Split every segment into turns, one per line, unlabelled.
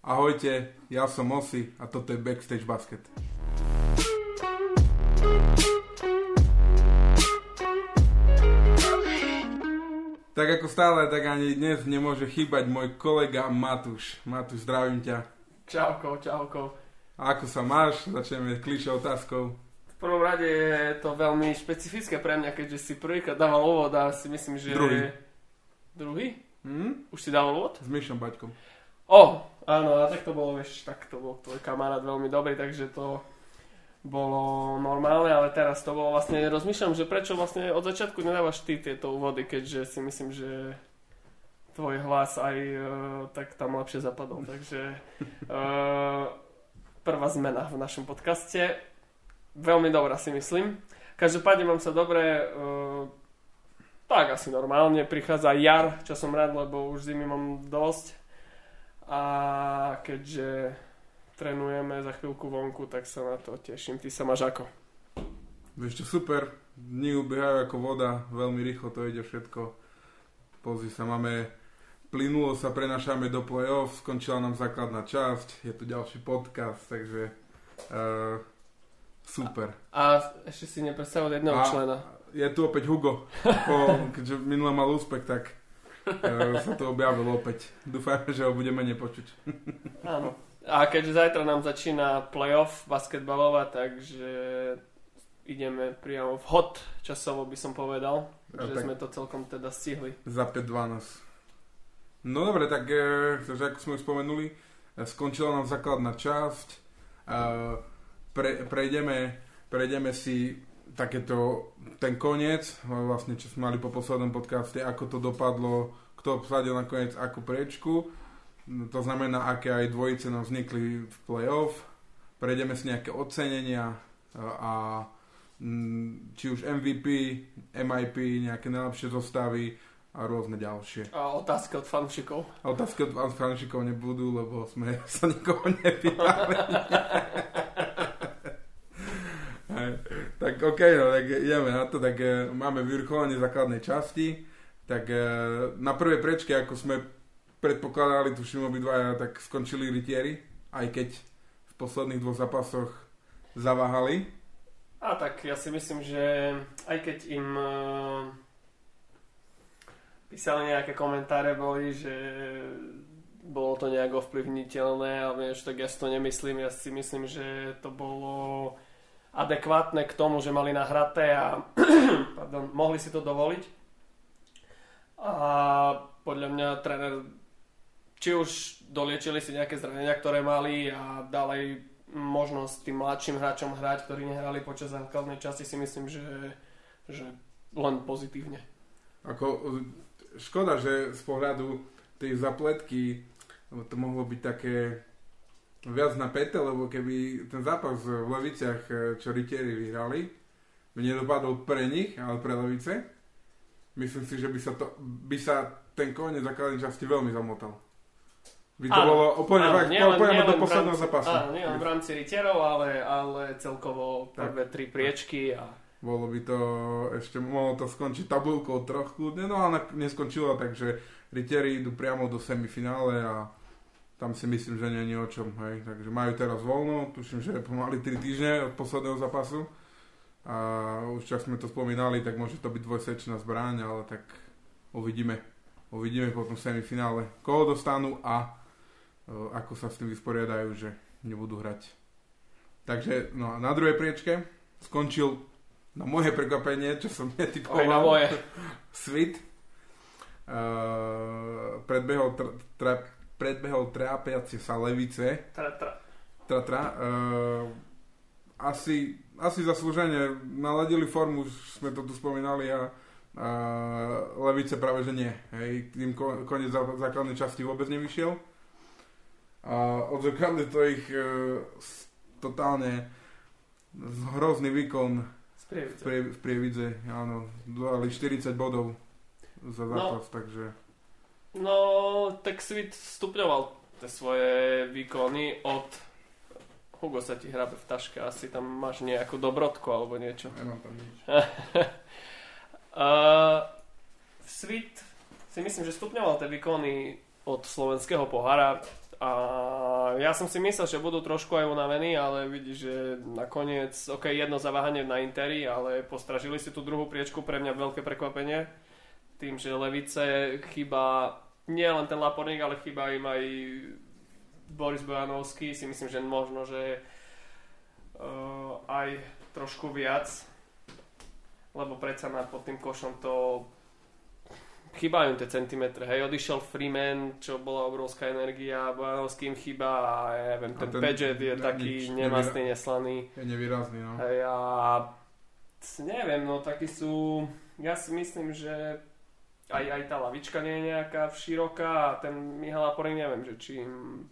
Ahojte, ja som Mosi a toto je Backstage Basket. Tak ako stále, tak ani dnes nemôže chýbať môj kolega Matúš. Matúš, zdravím ťa.
Čauko, čauko.
A ako sa máš? Začneme klišou otázkou.
V prvom rade je to veľmi špecifické pre mňa, keďže si prvýkrát dával úvod a si myslím, že...
Druhý.
Druhý?
Hm?
Už si dával úvod?
S Myšom Baťkom.
O, áno, a tak to bolo, vieš, tak to bol tvoj kamarát veľmi dobrý, takže to bolo normálne, ale teraz to bolo vlastne, rozmýšľam, že prečo vlastne od začiatku nedávaš ty tieto úvody, keďže si myslím, že tvoj hlas aj uh, tak tam lepšie zapadol, takže uh, prvá zmena v našom podcaste, veľmi dobrá si myslím. Každopádne mám sa dobre, uh, tak asi normálne, prichádza jar, čo som rád, lebo už zimy mám dosť a keďže trénujeme za chvíľku vonku, tak sa na to teším. Ty sa máš ako?
Vieš čo, super. Dni ubiehajú ako voda, veľmi rýchlo to ide všetko. Pozri sa, máme plynulo sa prenašame do play-off, skončila nám základná časť, je tu ďalší podcast, takže uh, super.
A ešte si nepredstavil jedného
A-
člena.
Je tu opäť Hugo, po, keďže minule mal úspech, tak sa to objavilo opäť. Dúfajme, že ho budeme nepočuť.
Áno. A keďže zajtra nám začína playoff basketbalová, takže ideme priamo vhod časovo by som povedal,
A
že
tak-
sme to celkom teda stihli.
Za 5-12. No dobre, tak e, takže ako sme už spomenuli, e, skončila nám základná časť. E, pre, prejdeme, prejdeme si takéto, ten koniec, e, vlastne čo sme mali po poslednom podcaste, ako to dopadlo, kto obsadil nakoniec akú priečku. No, To znamená, aké aj dvojice nám vznikli v playoff. Prejdeme si nejaké ocenenia e, a mm, či už MVP, MIP, nejaké najlepšie zostavy a rôzne ďalšie.
A otázka od fanúšikov.
A otázky od fanúšikov nebudú, lebo sme sa nikoho nepýtali. Tak OK, no, tak ideme na to. Tak e, máme vyvrcholenie základnej časti. Tak e, na prvej prečke, ako sme predpokladali, tuším obidvaja, tak skončili rytieri, aj keď v posledných dvoch zápasoch zaváhali.
A tak ja si myslím, že aj keď im písali nejaké komentáre, boli, že bolo to nejak ovplyvniteľné a vieš, tak ja si to nemyslím. Ja si myslím, že to bolo adekvátne k tomu, že mali nahraté a pardon, mohli si to dovoliť. A podľa mňa tréner či už doliečili si nejaké zranenia, ktoré mali a dali možnosť tým mladším hráčom hrať, ktorí nehrali počas základnej časti, si myslím, že, že len pozitívne.
Ako, škoda, že z pohľadu tej zapletky to mohlo byť také viac na pete, lebo keby ten zápas v Leviciach, e, čo Ritieri vyhrali, nedopadol pre nich, ale pre Levice, myslím si, že by sa, to, by sa ten koniec základnej časti veľmi zamotal. By to
Áno,
bolo úplne
Áno,
fakt,
nie len-
úplne
nie
do posledného
rámci-
zápasu.
Áno, nie len v rámci Riterov, ale, ale celkovo
Tak.
prvé tri priečky a
Bolo by to, ešte mohlo to skončiť tabulkou troch kľudne, no ale neskončilo, takže Ritieri idú priamo do semifinále a tam si myslím, že nie je o čom, hej. Takže majú teraz voľno, tuším, že pomaly 3 týždne od posledného zápasu. A už čas sme to spomínali, tak môže to byť dvojsečná zbraň, ale tak uvidíme. Uvidíme potom v semifinále, koho dostanú a e, ako sa s tým vysporiadajú, že nebudú hrať. Takže no, a na druhej priečke skončil na moje prekvapenie, čo som
aj na
netypoval,
moje.
Svit. Uh, predbehol, tra, tra, predbehol trápiacie sa levice.
Tra, tra.
Tra, tra, uh, asi, asi zaslúžene naladili formu, už sme to tu spomínali a uh, levice práve že nie. Hej, tým ko, koniec zá- základnej časti vôbec nevyšiel. A odzrkadli to ich uh, totálne hrozný výkon v,
Sprievidze.
prie, v Prievidze, áno, dali 40 bodov za zápas, no. takže
No, tak Svit stupňoval tie svoje výkony od Hugo sa ti hrabe v taške, asi tam máš nejakú dobrotku alebo niečo.
nemám tam nič.
Uh, Svit si myslím, že stupňoval tie výkony od slovenského pohára a ja som si myslel, že budú trošku aj unavení, ale vidíš, že nakoniec, ok, jedno zaváhanie na Interi, ale postražili si tú druhú priečku, pre mňa veľké prekvapenie. Tým, že Levice chyba nie len ten Laporník, ale chyba im aj Boris Bojanovský, si myslím, že možno, že uh, aj trošku viac, lebo predsa na pod tým košom to chýbajú tie centimetre. Hej, odišiel Freeman, čo bola obrovská energia, Bojanovským chýba a ja neviem, ten, ten Paget je ne, taký nič, nemastný, nevýra- neslaný.
Je nevýrazný, no.
Hej, a neviem, no takí sú, ja si myslím, že aj, aj tá lavička nie je nejaká široká a ten Mihal Aporin neviem, že či im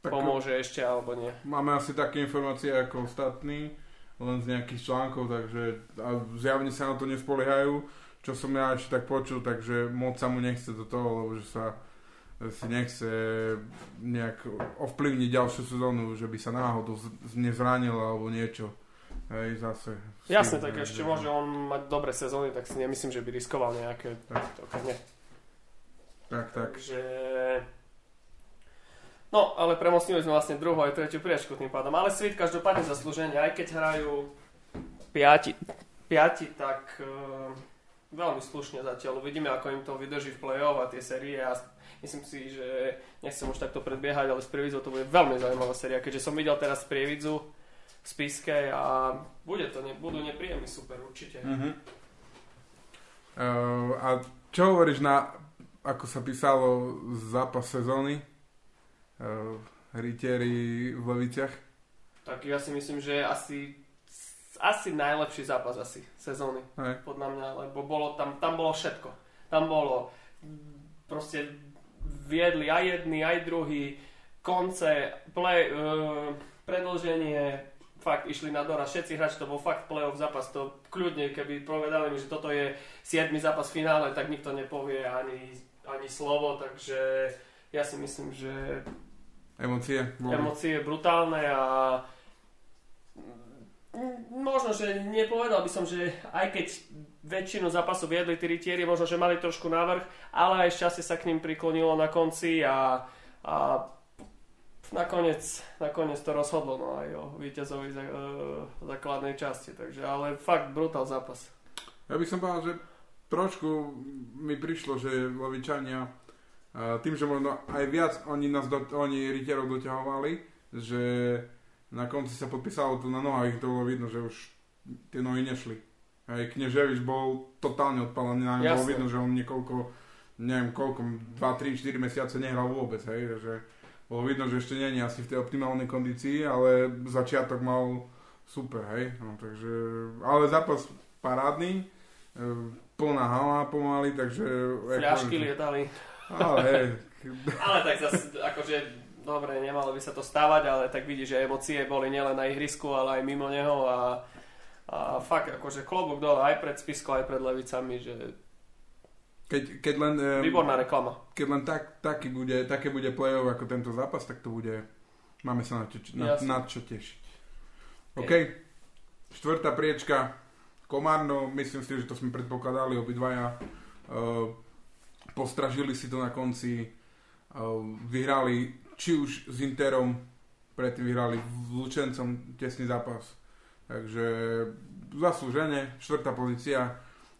tak pomôže ešte alebo nie.
Máme asi také informácie ako ostatní, len z nejakých článkov, takže a zjavne sa na to nespoliehajú čo som ja ešte tak počul, takže moc sa mu nechce do toho, lebo že sa si nechce nejak ovplyvniť ďalšiu sezónu, že by sa náhodou nezranil alebo niečo. Hej, zase.
Jasne, tak ešte môže on mať dobré sezóny, tak si nemyslím, že by riskoval nejaké. Tak, tak, nie.
tak. tak.
Takže... No, ale premostnili sme vlastne druhú aj tretiu priečku tým pádom. Ale Svit každopádne zaslúženie, aj keď hrajú piati, piati tak uh, veľmi slušne zatiaľ. Uvidíme, ako im to vydrží v play-off a tie série a myslím si, že nechcem už takto predbiehať, ale s Prievizou to bude veľmi zaujímavá séria, keďže som videl teraz Prievidzu spiske a bude to, ne, budú nepríjemný super určite.
Uh-huh. Uh, a čo hovoríš na, ako sa písalo, zápas sezóny? Uh, Ritieri v Leviciach?
Tak ja si myslím, že asi asi najlepší zápas asi sezóny, Hej. podľa mňa, lebo bolo tam, tam bolo všetko. Tam bolo proste viedli aj jedný, aj druhý, konce, play, uh, predlženie, fakt išli na dora, všetci hráči, to bol fakt playoff zápas, to kľudne, keby povedali mi, že toto je 7. zápas v finále, tak nikto nepovie ani, ani slovo, takže ja si myslím, že
emócie,
emócie brutálne a možno, že nepovedal by som, že aj keď väčšinu zápasov viedli tí rytieri, možno, že mali trošku návrh, ale aj šťastie sa k ním priklonilo na konci a, a nakoniec, nakoniec to rozhodlo no, aj o víťazovi za, uh, základnej časti. Takže, ale fakt brutál zápas.
Ja by som povedal, že trošku mi prišlo, že Lovičania uh, tým, že možno aj viac oni nás do, oni rytierov doťahovali, že na konci sa podpísalo tu na nohách, to bolo vidno, že už tie nohy nešli. Aj Kneževič bol totálne odpalený, na bolo vidno, že on niekoľko, neviem koľko, 2, 3, 4 mesiace nehral vôbec, hej, že bolo vidno, že ešte nie je asi v tej optimálnej kondícii, ale začiatok mal super, hej, no, takže, ale zápas parádny, e, plná hala pomaly, takže...
Fľašky lietali.
Ale hej.
ale tak zase, akože dobre, nemalo by sa to stávať, ale tak vidíš, že emócie boli nielen na ihrisku, ale aj mimo neho a, a fakt, akože klobúk dole aj pred Spiskou, aj pred Levicami, že
keď, keď len,
Výborná reklama.
Keď len tak, taký bude, také bude play-off ako tento zápas, tak to bude... Máme sa na, čo, na, na čo tešiť. OK. Štvrtá priečka. Komárno, myslím si, že to sme predpokladali obidvaja. Uh, postražili si to na konci. Uh, vyhrali či už s Interom, predtým vyhrali v Lučencom tesný zápas. Takže zaslúžene, štvrtá pozícia,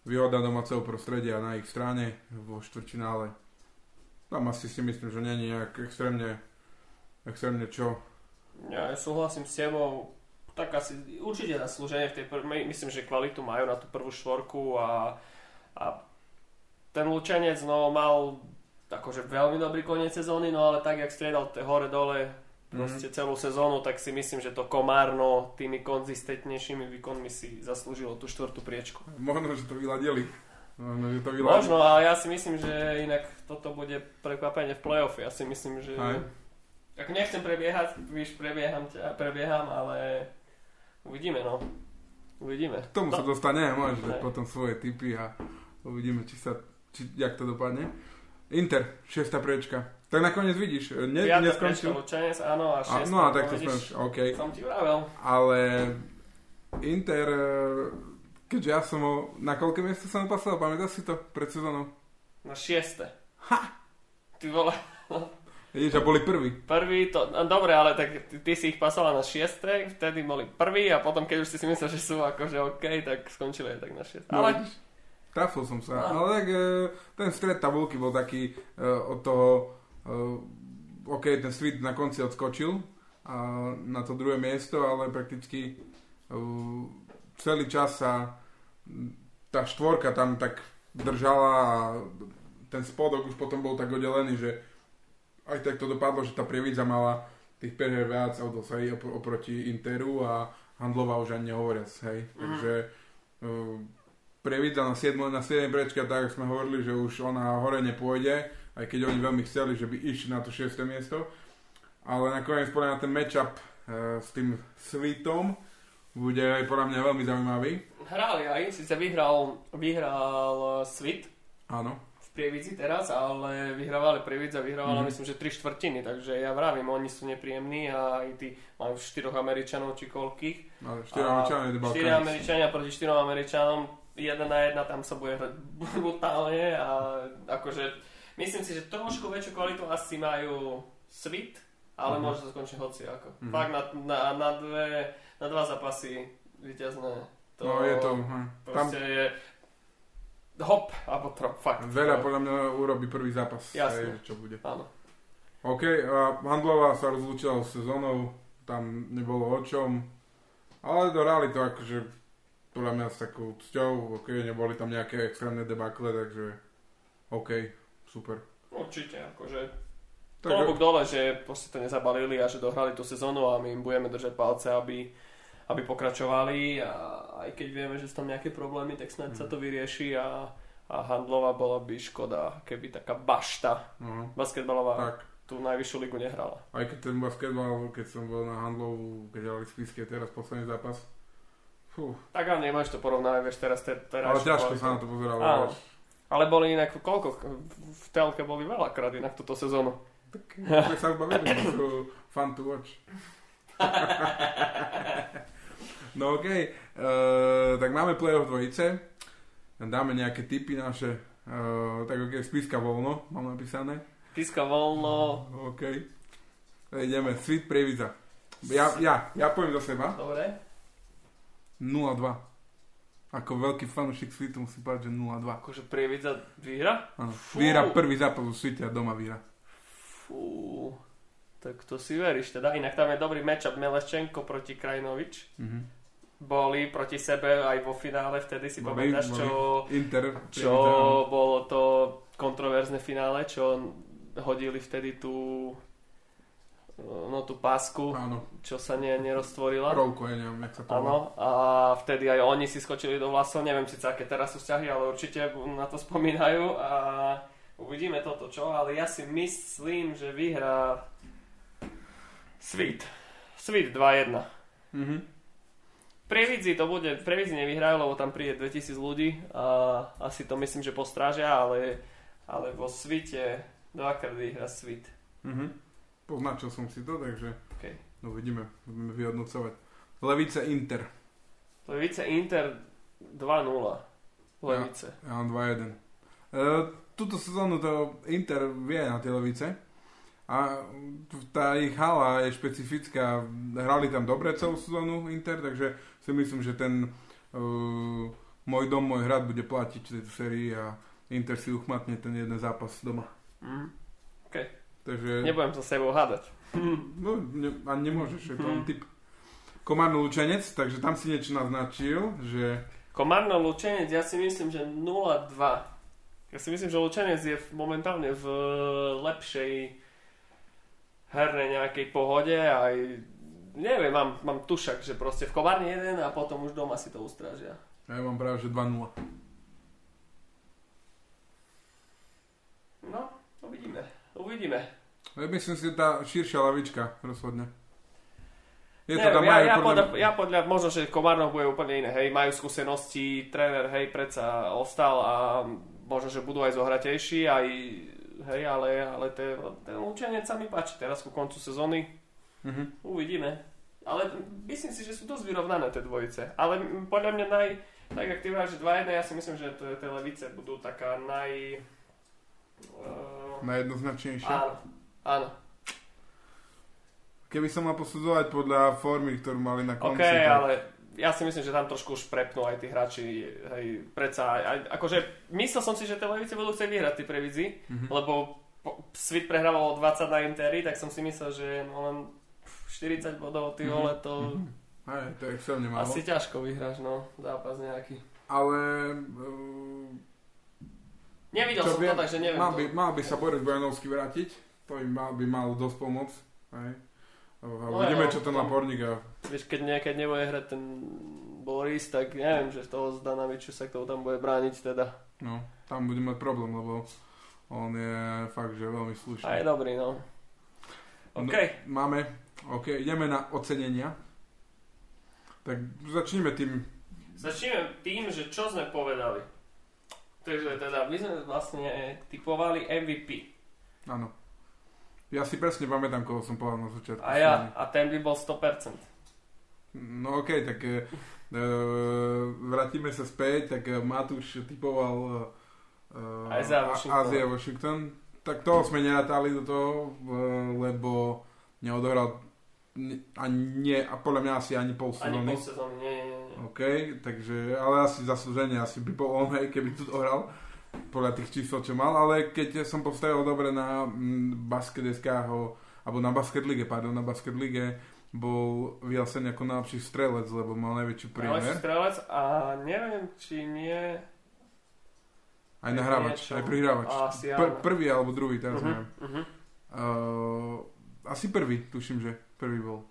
výhoda domáceho prostredia na ich strane vo štvrťfinále. Tam asi si myslím, že není nejak extrémne, extrémne čo.
Ja súhlasím s tebou, tak asi určite zaslúžene v tej prvej, myslím, že kvalitu majú na tú prvú štvorku a, a ten Lučenec no, mal akože veľmi dobrý koniec sezóny, no ale tak, jak striedal hore-dole proste mm. celú sezónu, tak si myslím, že to Komárno tými konzistentnejšími výkonmi si zaslúžilo tú štvrtú priečku.
Možno, že to vyladili.
Možno, že to vyladili. Možno, ale ja si myslím, že inak toto bude prekvapenie v play-off. Ja si myslím, že... Aj. Ako nechcem prebiehať, víš, prebieham, ťa, prebieham, ale uvidíme, no. Uvidíme.
K tomu to... sa dostane, môžeš dať potom svoje tipy a uvidíme, či sa, či, jak to dopadne. Inter, šiesta priečka. Tak nakoniec vidíš, ne,
Piata neskončil. Lučenec, áno, a šiesta.
no a tak to skončil, OK.
Som ti vravel.
Ale Inter, eh, keďže ja som ho, na koľké miesto som pasoval, pamätáš si to pred sezónou?
Na šieste. Ha! Ty vole.
Vidíš, a boli prví.
Prvý, to, no, dobre, ale tak ty, ty si ich pasoval na 6, vtedy boli prví a potom, keď už si si myslel, že sú akože OK, tak skončili aj tak na 6.
No,
Ale
trafil som sa.
No.
Ale tak e, ten stred tabulky bol taký e, od toho, e, OK, ten Sweet na konci odskočil a na to druhé miesto, ale prakticky e, celý čas sa tá štvorka tam tak držala a ten spodok už potom bol tak oddelený, že aj tak to dopadlo, že tá prievidza mala tých prehier viac odos, hej, opr- oproti Interu a Handlova už ani nehovoriac, hej. Takže uh, prievidza na 7, na 7 prečka, tak sme hovorili, že už ona hore nepôjde, aj keď oni veľmi chceli, že by išli na to 6. miesto. Ale nakoniec podľa mňa ten matchup uh, s tým Sweetom bude aj podľa mňa veľmi zaujímavý.
hrali aj, síce vyhral, vyhral Svit
Áno.
v Prievidzi teraz, ale vyhrávali Prievidza, vyhrávala
Mhm.
myslím, že 3 štvrtiny, takže ja vravím, oni sú nepríjemní a aj tí majú 4 Američanov či koľkých.
Ale 4
A
Američania to bol
4 Američania proti 4 Američanom, 1 na 1 tam sa bude hrať brutálne a akože myslím si, že trošku väčšiu kvalitu asi majú Svit, ale
Mhm.
môže to skončiť hoci ako.
Mhm.
Fakt na, na, na, dve, na dva zápasy víťazné. To,
No je to, hm. tam
je hop, alebo trop, fakt.
veľa
To-
podľa mňa urobí prvý zápas,
Jasne.
hej, čo bude.
Áno.
OK, a Handlová sa rozlúčila s sezónou, tam nebolo o čom, ale dohrali to akože podľa mňa s takou cťou, OK, neboli tam nejaké extrémne debakle, takže OK, super.
Určite, akože
Tak,
klobúk dole, že proste to nezabalili a že dohrali tú sezónu a my im budeme držať palce, aby, aby pokračovali. A aj keď vieme, že sú tam nejaké problémy, tak snáď sa to vyrieši a, a handlová bola by škoda, keby taká bašta
no,
basketbalová
tak,
tú najvyššiu ligu nehrala.
aj keď ten basketbal, keď som bol na Handlovu, keď hrali Spiske, teraz posledný zápas, Fú,
Tak ale nemôžeš to porovnávať, vieš, teraz te, teraz
ale ťažko sa na to pozeralo.
Ale boli inak, koľko, v telke boli veľakrát inak túto sezónu.
Tak, sa bavili, sú fun to watch. no okej, uh, tak máme playoff dvojice, dáme nejaké tipy naše, uh, tak okej, spiska voľno, mám napísané.
Piska voľno,
OK. Ideme, Sweet Previza. Ja, ja, ja poviem za seba,
dobre.
0-2. Ako veľký fanúšik Sweetu musím povedať, že 0-2.
Akože prievidza vyhra?
Áno. Vyhra prvý zápas v Sweete a doma vyhra.
Fú, tak to si veríš teda. Inak tam je dobrý matchup Meleščenko proti Krajinovič.
Mhm.
Boli proti sebe aj vo finále, vtedy si
Boli,
pamätáš,
boli.
čo,
Inter,
čo
Prievidza,
bolo to kontroverzne finále, čo hodili vtedy tú no tú pásku,
Áno,
čo sa ne, neroztvorila.
rolku, ja neviem, jak sa to.
Áno, a vtedy aj oni si skočili do vlasov, neviem síce aké teraz sú vzťahy, ale určite na to spomínajú a uvidíme toto čo, ale ja si myslím, že vyhrá Sweet. Sweet 2-1.
Mhm.
Prievidzi to bude, Prievidzi nevyhrajú, lebo tam príde 2000 ľudí a asi to myslím, že postrážia, ale, ale vo Svite dvakrát vyhrá Sweet.
Mhm. Poznačil som si to, takže
Okay.
no vidíme, budeme vyhodnocovať. Levice Inter,
Levice Inter 2-0. Levice.
ja mám 2-1. E, túto sezónu to Inter vie na tie levice a tá ich hala je špecifická, hrali tam dobre celú sezónu Inter, takže si myslím, že ten uh, môj dom, môj hrad bude platiť tejto sérii a Inter si uchmatne ten jeden zápas doma.
Mm.
Takže...
Nebudem sa s sebou hádať.
No, ne, a nemôžeš, je to len typ. Komárno Lučenec, takže tam si niečo naznačil, že
Komárno Lučenec, ja si myslím, že 0-2. Ja si myslím, že Lučenec je momentálne v lepšej hernej nejakej pohode aj neviem, mám, mám tušak, že proste v Komárne jeden a potom už doma si to ustrážia.
ja mám práve, že 2-0.
No, uvidíme. Uvidíme.
Ja myslím si, že tá širšia lavička rozhodne. Je to tam
ja, ja,
podľa...
ja podľa, možno, že Komárno bude úplne iné, hej, majú skúsenosti, tréner, hej, predsa ostal a možno, že budú aj zohratejší, aj, hej, ale, ale ten, ten Lučenec sa mi páči teraz ku koncu sezóny,
Mhm.
uvidíme. Ale myslím si, že sú dosť vyrovnané tie dvojice, ale podľa mňa naj, tak jak ty že 2-1, ja si myslím, že tie, levice budú taká naj... Uh,
Najjednoznačnejšie.
áno, Áno.
Keby som mal posudzovať podľa formy, ktorú mali na konci.
OK, tak... ale ja si myslím, že tam trošku už prepnú aj tí hráči, hej, predsa aj, akože myslel som si, že tie Levice budú chcieť vyhrať tí previdzi, mm-hmm. lebo Svit prehrával 20 na Interi, tak som si myslel, že no len 40 bodov, ty vole, to... Mm-hmm.
Aj, to je extrémne málo.
Asi ťažko vyhráš, no, zápas nejaký.
Ale... Uh,
Nevidel som viem, to, takže neviem
mal by, to. Mal by sa Boris Bojanovský vrátiť, to by mal, by mal dosť pomoc. Hej. A no, vidíme, čo to má Pornik a...
Vieš, keď niekedy nebude hrať ten Boris, tak neviem, že toho Zdanaviču sa kto tam bude brániť teda.
No, tam bude mať problém, lebo on je fakt, že veľmi slušný.
A je dobrý, no. OK. No,
máme, OK, ideme na ocenenia. Tak začneme tým...
Začneme tým, že čo sme povedali. Takže teda my sme vlastne typovali MVP.
Áno. Ja si presne pamätám, koho som povedal na začiatku.
A ja, a ten by bol 100%.
No okej, okay, tak e, vrátime sa späť, tak e, Matúš typoval
e, Azia Washington.
Azia Washington. Tak toho sme nerátali do toho, e, lebo neodohral a, nie, a podľa mňa asi ani pol
sezóny. Ani pol sezóny, nie, nie, nie.
OK, takže, ale asi zaslúženie, asi by bol on, hej, keby tu dohral podľa tých čísel, čo mal, ale keď som postavil dobre na mm, basket.sk alebo na basket lige, pardon, na basket lige, bol vyhlásený ako najlepší strelec, lebo mal najväčšiu priemer.
Najlepší strelec a neviem, či nie...
Aj nahrávač, aj prihrávač.
Asi, Pr-
prvý alebo druhý, teraz uh-huh, neviem. Uh-huh. Uh, asi prvý, tuším, že prvý bol.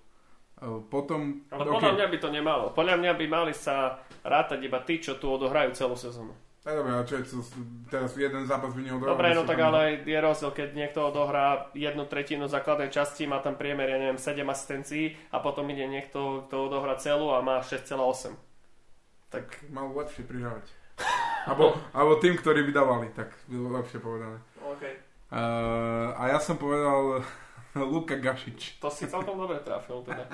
Uh, potom...
Ale okay. podľa mňa by to nemalo. Podľa mňa by mali sa rátať iba tí, čo tu odohrajú celú sezónu.
Tak dobre, a čo je, teraz jeden zápas by neodohral?
Dobre, no tak ale je rozdiel, keď niekto odohrá jednu tretinu základnej časti, má tam priemer, ja neviem, 7 asistencií a potom ide niekto, kto odohrá celú a má 6,8. Tak...
Mal lepšie prihrávať. alebo, alebo tým, ktorí vydávali, tak bylo lepšie povedané.
Okay.
Uh, a ja som povedal Luka Gašič.
To si celkom dobre trafil teda.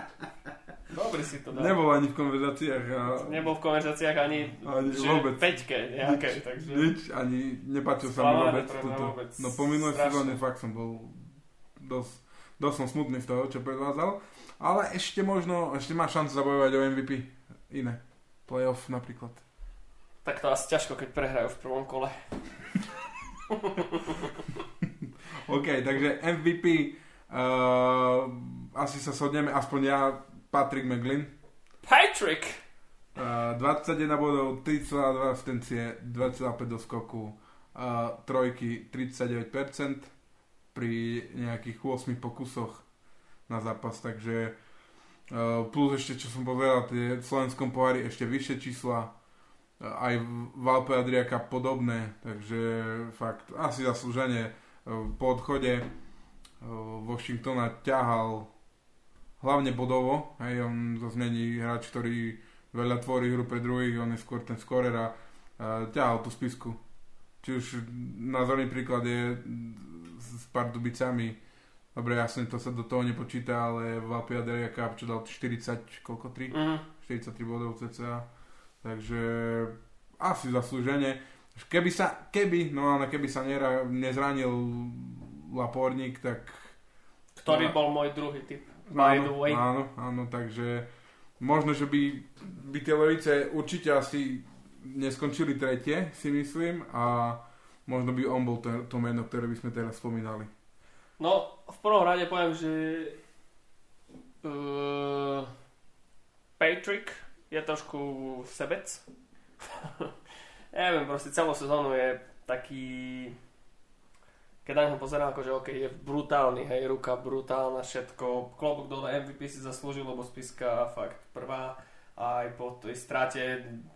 Dobrý si to dal.
Nebol ani v konverzáciách. A...
Nebol v konverzáciách ani, ani vôbec. peťke nejaké,
nič, takže... Nič, ani nepáčil sa mi vôbec. Vôbec. No po minulé sezóne fakt som bol dosť, dosť som smutný z toho, čo predvádzal. Ale ešte možno, ešte má šancu zabojovať o MVP. Iné. Playoff napríklad.
Tak to asi ťažko, keď prehrajú v prvom kole.
OK, takže MVP uh, asi sa shodneme, aspoň ja Patrick McGlynn.
Patrick!
Uh, 21 bodov, 3,2 asistencie, 2,5 do skoku, uh, trojky 39% pri nejakých 8 pokusoch na zápas, takže uh, plus ešte, čo som povedal, tie v slovenskom pohári ešte vyššie čísla, uh, aj v Alpe Adriaka podobné, takže fakt asi zaslúženie uh, po odchode Washingtona ťahal hlavne bodovo, hej, on zase není hráč, ktorý veľa tvorí hru pre druhých, on je skôr ten skorer a ťahal tú spisku. Či už názorný príklad je s pár dubicami, dobre, jasne to sa do toho nepočíta, ale v Alpiaderia Cup, čo dal 40, koľko, 3? Uh-huh. 43 bodov cca. Takže asi zaslúženie. Keby sa, keby, no ale keby sa nera, nezranil Laporník, tak...
Ktorý bol môj druhý typ by áno, the way.
Áno, áno, takže možno, že by, by tie Levice určite asi neskončili tretie, si myslím, a možno by on bol to, to meno, ktoré by sme teraz spomínali.
No, v prvom rade poviem, že uh, Patrick je trošku sebec. ja neviem, proste celú sezónu je taký keď na ňo pozerám, akože OK, je brutálny, hej, ruka brutálna, všetko, klobúk dole, MVP si zaslúžil, lebo spiska fakt prvá, a aj po tej strate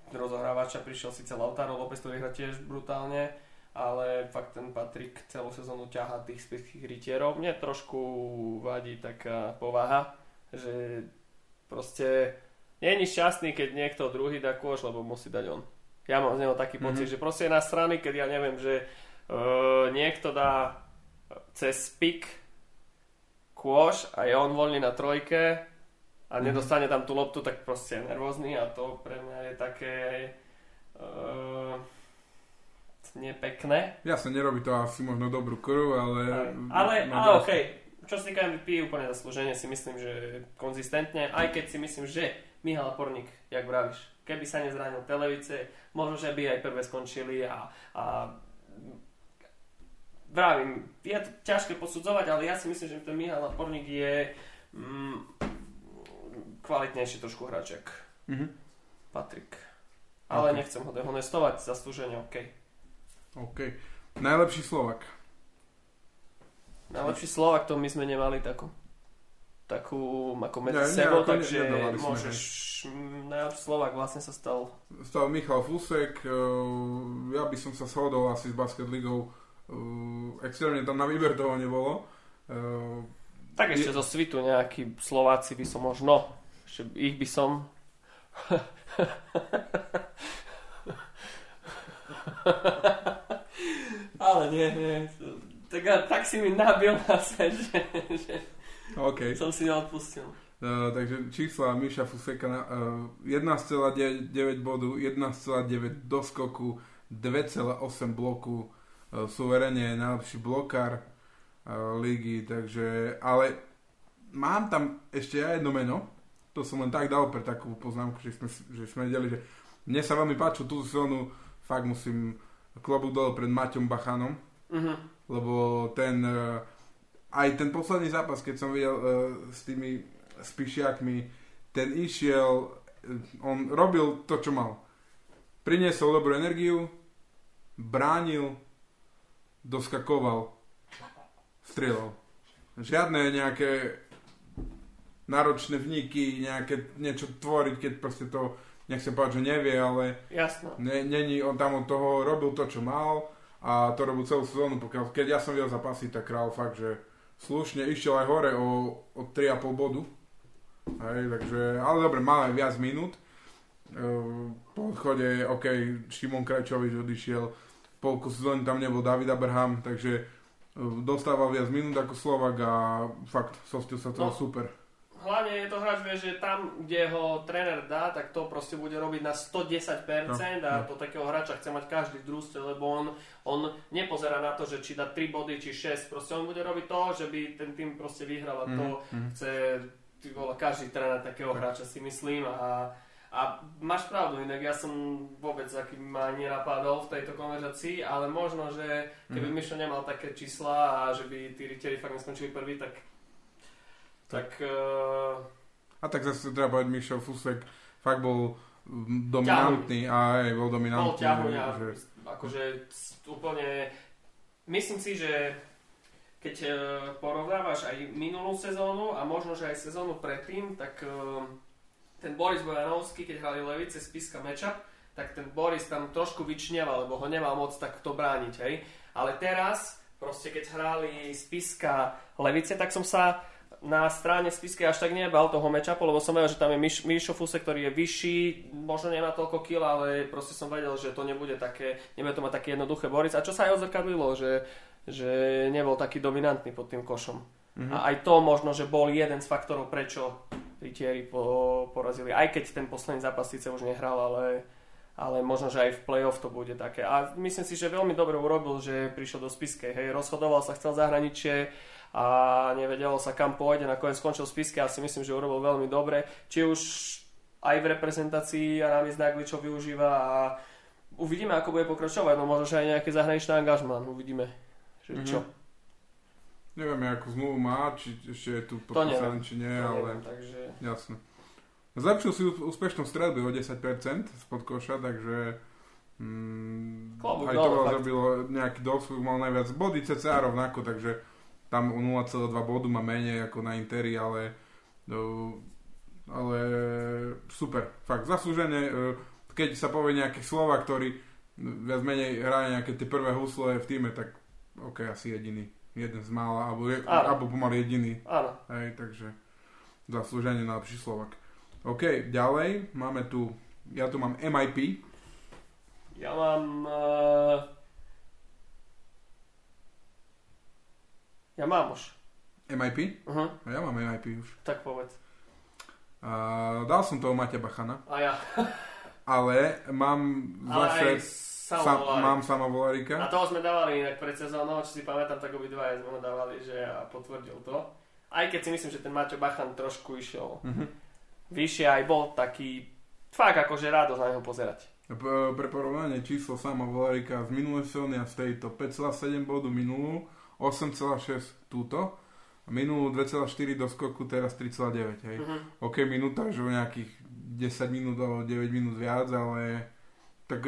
rozohrávača prišiel síce Lautaro Lopez, to vyhra tiež brutálne, ale fakt ten Patrik celú sezónu ťaha tých spiských rytierov. Mne trošku vadí taká povaha, že proste nie je šťastný, keď niekto druhý dá kôž, lebo musí dať on. Ja mám z neho taký pocit, mm-hmm. že proste je na strany, keď ja neviem, že uh, niekto dá cez pik kôž a je on voľný na trojke a mm. nedostane tam tú loptu, tak proste je nervózny a to pre mňa je také uh, nepekné.
Jasne, nerobí to asi možno dobrú krv, ale...
Ale,
no,
ale okej, čo sa týka MVP, úplne zaslúženie si myslím, že konzistentne, aj keď si myslím, že Mihal Pornik, jak vravíš, keby sa nezranil televice, možno, že by aj prvé skončili a, a vravím, je to ťažké posudzovať, ale ja si myslím, že ten Mihal Pornik je mm, kvalitnejší trošku hráček.
Mhm.
Patrik. Ale
Ok.
nechcem ho dehonestovať, zaslúženie OK.
OK. Najlepší Slovak.
Najlepší Slovak, to my sme nemali takú takú ako medzi
Ne, ne,
sebou,
ne-
takže
sme,
môžeš mm, najlepší Slovak vlastne sa stal
Stal Michal Fusek, eh, ja by som sa shodol asi s Basket Ligou. Eh, Extrémne tam na výber toho nebolo. Eh,
tak ešte zo svitu nejakí Slováci by som možno ešte ich by som ale nie, nie tak, tak si mi nabil na svet, že, že
OK.
som si neodpustil.
Uh, takže čísla Miša Fuseka na uh, 1,9 bodu, 1,9 doskoku, 2,8 bloku, uh, suverene je najlepší blokár uh, ligy, takže, ale mám tam ešte ja jedno meno, to som len tak dal pre takú poznámku, že sme, že sme vedeli, že mne sa veľmi páčilo tú sezónu, fakt musím klobúk dole pred Maťom Bachanom,
Mhm.
lebo ten uh, aj ten posledný zápas, keď som videl uh, s tými spíšiakmi, ten išiel, on robil to, čo mal. Priniesol dobrú energiu, bránil, doskakoval, strieľal. Žiadne nejaké náročné vniky, nejaké niečo tvoriť, keď proste to, nechcem povedať, že nevie, ale
Jasno.
Ne, není, on tam od toho robil to, čo mal a to robil celú sezónu, pokiaľ, keď ja som videl zápasy, tak král fakt, že slušne išiel aj hore o, o 3,5 bodu. Hej, takže, ale dobre, mal aj viac minút. Ehm, po odchode, OK, Šimon Krajčovič odišiel, polku sezóny tam nebol David Abraham, takže ehm, dostával viac minút ako Slovak a fakt, sostil sa toho
No.
super.
Hlavne je to hráč, vie, že tam, kde ho tréner dá, tak to proste bude robiť na 110%
No,
a
no.
to takého hráča chce mať každý v družstve, lebo on, on nepozerá na to, že či dá 3 body, či 6, proste on bude robiť to, že by ten tým proste vyhral a to
Mhm.
chce ty vole, každý tréner takého hráča si myslím a, a máš pravdu, inak ja som vôbec aký ma nenapadol v tejto konverzácii, ale možno, že keby
Mhm.
Mišo nemal také čísla a že by tí rytieri fakt neskončili prvý, tak tak uh,
A tak zase treba povedať, Mišo Fusek fakt bol mm, dominantný a aj bol
bol
dominantný.
ťahuň a
že,
akože úplne myslím si, že keď uh, porovnávaš aj minulú sezónu a možno, že aj sezónu predtým, tak uh, ten Boris Bojanovský, keď hrali Levice Spiska meča, tak ten Boris tam trošku vyčniava, lebo ho nemal moc takto brániť, hej. Ale teraz, proste keď hrali Spiska Levice, tak som sa na strane Spiske až tak nebal toho mečapu, lebo som vedel, že tam je Miš, Mišo Fuse, ktorý je vyšší, možno nemá toľko kil, ale proste som vedel, že to nebude také, nebude to mať také jednoduché Boris. A čo sa aj odzrkadlilo, že, že nebol taký dominantný pod tým košom.
Mhm.
A aj to možno, že bol jeden z faktorov, prečo Rytieri po, porazili. Aj keď ten posledný zápas síce už nehral, ale, ale možno, že aj v play-off to bude také. A myslím si, že veľmi dobre urobil, že prišiel do Spiskej. Hej, rozhodoval sa, chcel zahraničie a nevedelo sa kam pôjde, nakoniec skončil v Spiske a si myslím, že urobil veľmi dobre. Či už aj v reprezentácii Aramis Nagli, čo využíva a uvidíme, ako bude pokračovať. No možno, že aj nejaké zahraničné angažmán, uvidíme. Že
Mhm.
čo?
Neviem, akú zmluvu má, či ešte je tu podpísaný, či nie,
To
ale
neviem, takže...
jasné. Zlepšil si ú- úspešnosť strelby o 10% spod koša, takže mm,
Klobúk
aj to
fakt.
robilo nejaký dosúk, mal najviac body cca rovnako, takže tam o 0,2 bodu má menej ako na Interi, ale no, ale super, fakt zaslúžene, e, keď sa povie nejaký slova, ktorý viac menej hraje nejaké tie prvé husle v týme, tak ok, asi jediný, jeden z mála, alebo, je, alebo pomaly jediný,
Áno.
hej, takže zaslúžene najlepší Slovak. OK, ďalej máme tu, ja tu mám MIP,
Ja mám... Uh... Ja mám už.
MIP,
Uh-huh.
a ja mám MIP už.
Tak povedz.
A dal som toho Maťa Bachana,
A ja.
ale mám
Ale
zase...
aj Sam,
mám sama Volárika.
Na toho sme dávali inak pred sezónou, čo si pamätám, tak obidvaja sme ho dávali, že a potvrdil to. Aj keď si myslím, že ten Maťo Bachan trošku išiel
Mhm.
vyššie, aj bol taký fakt akože radosť na neho pozerať.
Pre porovnanie číslo sama Volárika z minulej sezóny a z tejto 5,7 bodu minulú, 8,6 túto a minulú 2,4 do skoku, teraz 3,9. Hej.
Mhm.
OK, minúta, že o nejakých 10 minút alebo 9 minút viac, ale tak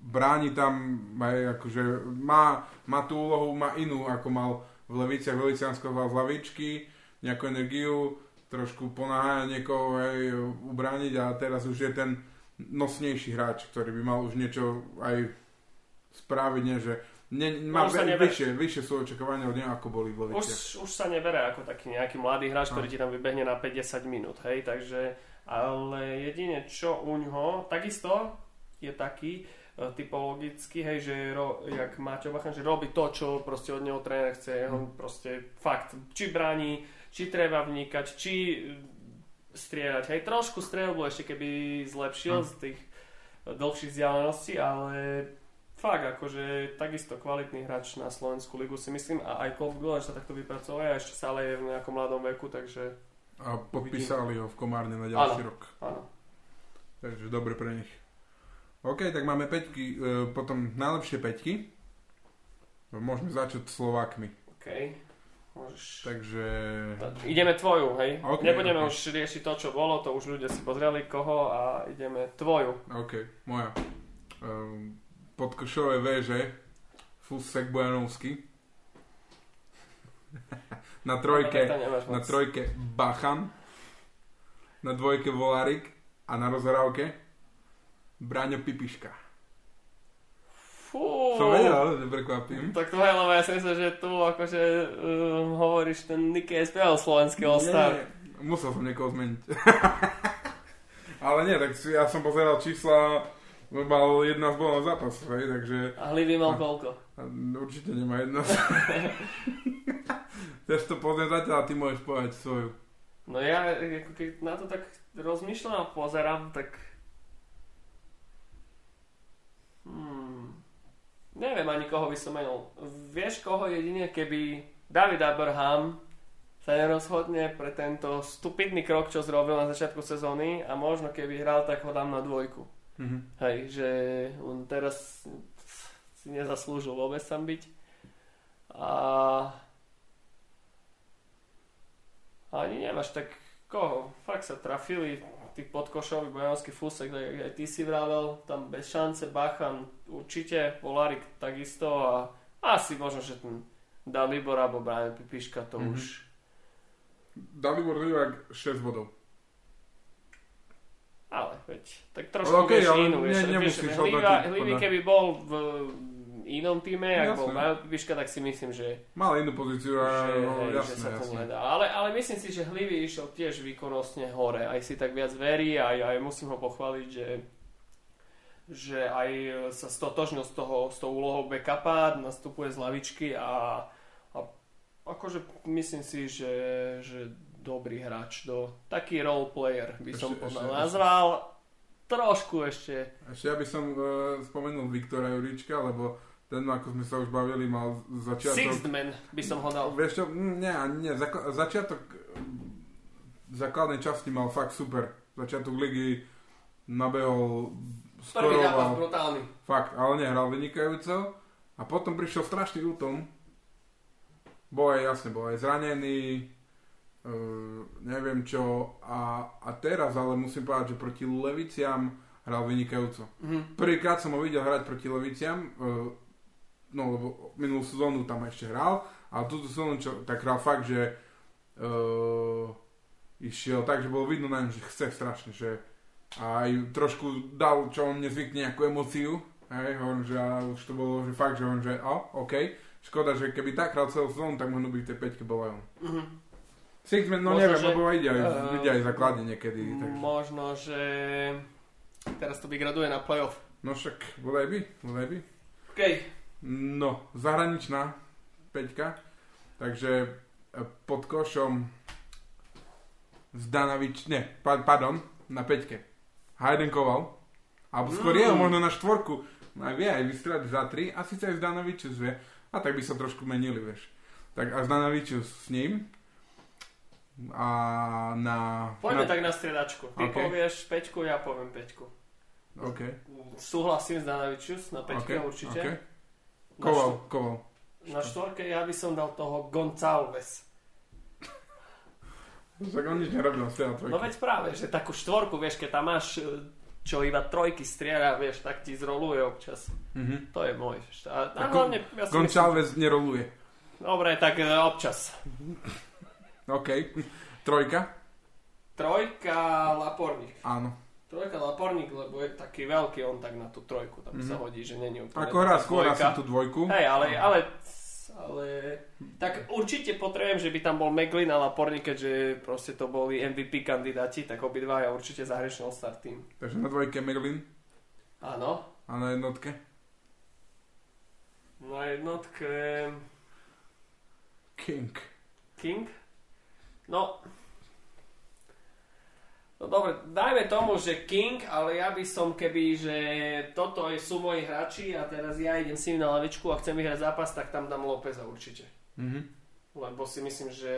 bráni tam aj akože má, má tú úlohu, má inú, ako mal v Leviciach, v Leviciach skoval z lavičky, nejakú energiu, trošku ponáhľa niekoho aj ubrániť a teraz už je ten nosnejší hráč, ktorý by mal už niečo aj spraviť, nie, že ne, má
už sa
ve-
nebe-
vyššie, vyššie sú očakávania od neho, ako boli v.
Už, už sa nebere ako taký nejaký mladý hráč, ktorý ti tam vybehne na 50 minút, hej, takže, ale jedine čo u ňoho, takisto je taký e, typologický, hej, že ro, jak Maťo Bachan, že robí to, čo proste od neho tréner chce, on proste fakt, či bráni, či treba vnikať, či e, strieľať, hej, trošku strelbu ešte keby zlepšil
Hm.
z tých dlhších vzdialeností, ale fakt, akože takisto kvalitný hráč na Slovensku ligu si myslím a aj Colt Gulen sa takto vypracoval a ešte stále je v nejakom mladom veku, takže
A podpísali ho v Komárne na ďalší
Áno.
rok.
áno.
Takže dobre pre nich. OK, tak máme peťky, e, potom najlepšie peťky. Môžeme začať Slovákmi.
OK. Môžeš...
Takže...
Ideme tvoju, hej?
Ok,
Nebudeme
ok.
už riešiť to, čo bolo, to už ľudia si pozreli koho a ideme tvoju.
OK, moja. Um, podkošové véže. Fusek Bojanovský. na trojke, na trojke Bachan. Na dvojke Volarik. A na rozhrávke Braňo Pipiška.
Fú.
Som vedel, že prekvapím.
Tak to je, lebo ja si myslím, že tu akože um, hovoríš ten Niky SPL slovenský All-Star.
Musel som niekoho zmeniť. Ale nie, tak ja som pozeral čísla, mal 11 gólov na zápas, hej, takže
A Hlivy mal koľko?
a určite nemá 11. Chceš to pozrieť zatiaľ a ty môžeš povedať svoju.
No ja, keď na to tak rozmýšľam a pozerám, tak... Hmm. Neviem ani koho by som menil. Vieš koho jedine, keby David Abraham sa nerozhodne pre tento stupidný krok, čo zrobil na začiatku sezóny a možno keby hral, tak ho dám na dvojku.
Mhm.
Hej, že on teraz si nezaslúžil vôbec tam byť. A... Ani nemáš tak koho. Fakt sa trafili tí podkošoví bojanský fúsek, tak jak aj ty si vravel, tam bez šance Bachan určite, Volarik takisto a asi možno, že ten Dalibor alebo Brian Pipiška to
Mhm.
už
Dalibor Livák 6 bodov.
Ale veď, tak trošku
okej,
vieš
ale
inú,
ne-
vieš,
nemusíš
vieš, Hliva,
podľa-
keby bol v inom týme, ak bol
Jasné.
Majo Pipiška, tak si myslím, že,
Mal inú pozíciu a
že,
no,
hej,
jasné,
že sa to
jasné.
nedá. Ale, ale myslím si, že Hlivy išiel tiež výkonnostne hore. Aj si tak viac verí, aj, aj musím ho pochváliť, že že aj sa stotožnil z toho, s tou úlohou backupa, nastupuje z lavičky a, a akože myslím si, že, že dobrý hráč do taký role player by som
Ešte-
podľa
ešte-
nazval trošku ešte
Ešte ja by som uh, spomenul Viktora Jurička, lebo ten, ako sme sa už bavili, mal začiatok...
Sixth man by som ho dal.
Vieš čo, mm, nie, nie, začiatok mm, základnej časti mal fakt super. Začiatok ligy nabehol,
Prvý zápas
skoroval,
brutálny.
fakt, ale nehral vynikajúco. A potom prišiel strašný útom. Bol aj, jasne, bol aj zranený, uh, neviem čo. A, a teraz ale musím povedať, že proti Leviciam hral vynikajúco.
Mhm.
Prvýkrát som ho videl hrať proti Leviciam, uh, no lebo minulú sezónu tam ešte hral, ale túto sezónu čo, tak hral fakt, že uh, išiel tak, že bolo vidno na ňom, že chce strašne, že aj trošku dal, čo on nezvykne, nejakú emóciu, hej, hovorím, že a už to bolo, že fakt, že on, že o, OK, škoda, že keby tak hral celú sezónu, tak možno by v tej peťke bol aj on.
Mhm.
Sixman, no
Možno,
neviem,
že-
lebo ide aj,
eh,
ide aj základne niekedy, takže.
Možno, že teraz to vygraduje na playoff.
No však, bodaj by, bodaj by.
OK.
No, zahraničná peťka, takže e, pod košom Zdanavič, ne, pa, pardon, na peťke. Hayden Koval, alebo skôr
Mm.
jeho možno na štvorku. aj vie aj vystrelať za 3 a síce aj Zdanovičus vie. A tak by sa trošku menili, vieš. Tak a Zdanovičus s ním a na...
Poďme
na...
tak na striedačku. Ty
OK.
povieš peťku, ja poviem peťku.
OK,
Súhlasím s Danavičus na peťke
OK,
určite.
OK. Koval, koval.
na štvorke ja by som dal toho Gonçalves.
Tak on nič nerobil, strieľal trojky.
No veď práve, že takú štvorku, vieš, keď tam máš e, čo iba trojky strieľa, vieš, tak ti zroluje občas.
Mhm.
To je môj. A, a hlavne, ja si myslím,
neroluje.
dobre, tak e, občas.
OK. Trojka?
Trojka Laporník.
Áno.
Trojka Laporník, lebo je taký veľký on tak na tú trojku, tam
Mhm.
sa hodí, že není úplne
Ako
taká
skôr asi tú dvojku.
Hej, ale, ale, ale, tak určite potrebujem, že by tam bol Meglin a Laporník, keďže proste to boli MVP kandidáti, tak obidvaja určite zahrešil start tým.
Takže na dvojke Merlin
Áno,
a na jednotke
na jednotke
King.
King. No, no dobre, dajme tomu, že King, ale ja by som keby, že toto sú moji hráči a teraz ja idem s nimi na lavičku a chcem vyhrať zápas, tak tam dám Lópeza určite.
Mhm.
Lebo si myslím, že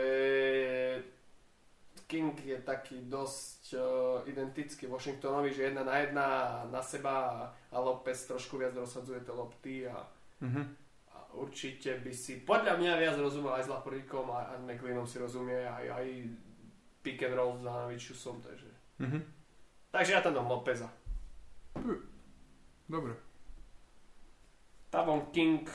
King je taký dosť uh, identický Washingtonovi, že jedna na jedna na seba a, López trošku viac rozsadzuje tie lopty a,
Mhm.
a určite by si podľa mňa viac rozumel aj s Laporíkom a, a McLeanom si rozumie aj, aj pick and roll s Danovičusom, takže...
Mhm.
Takže ja tam dám Lópeza.
Dobre.
Tavon King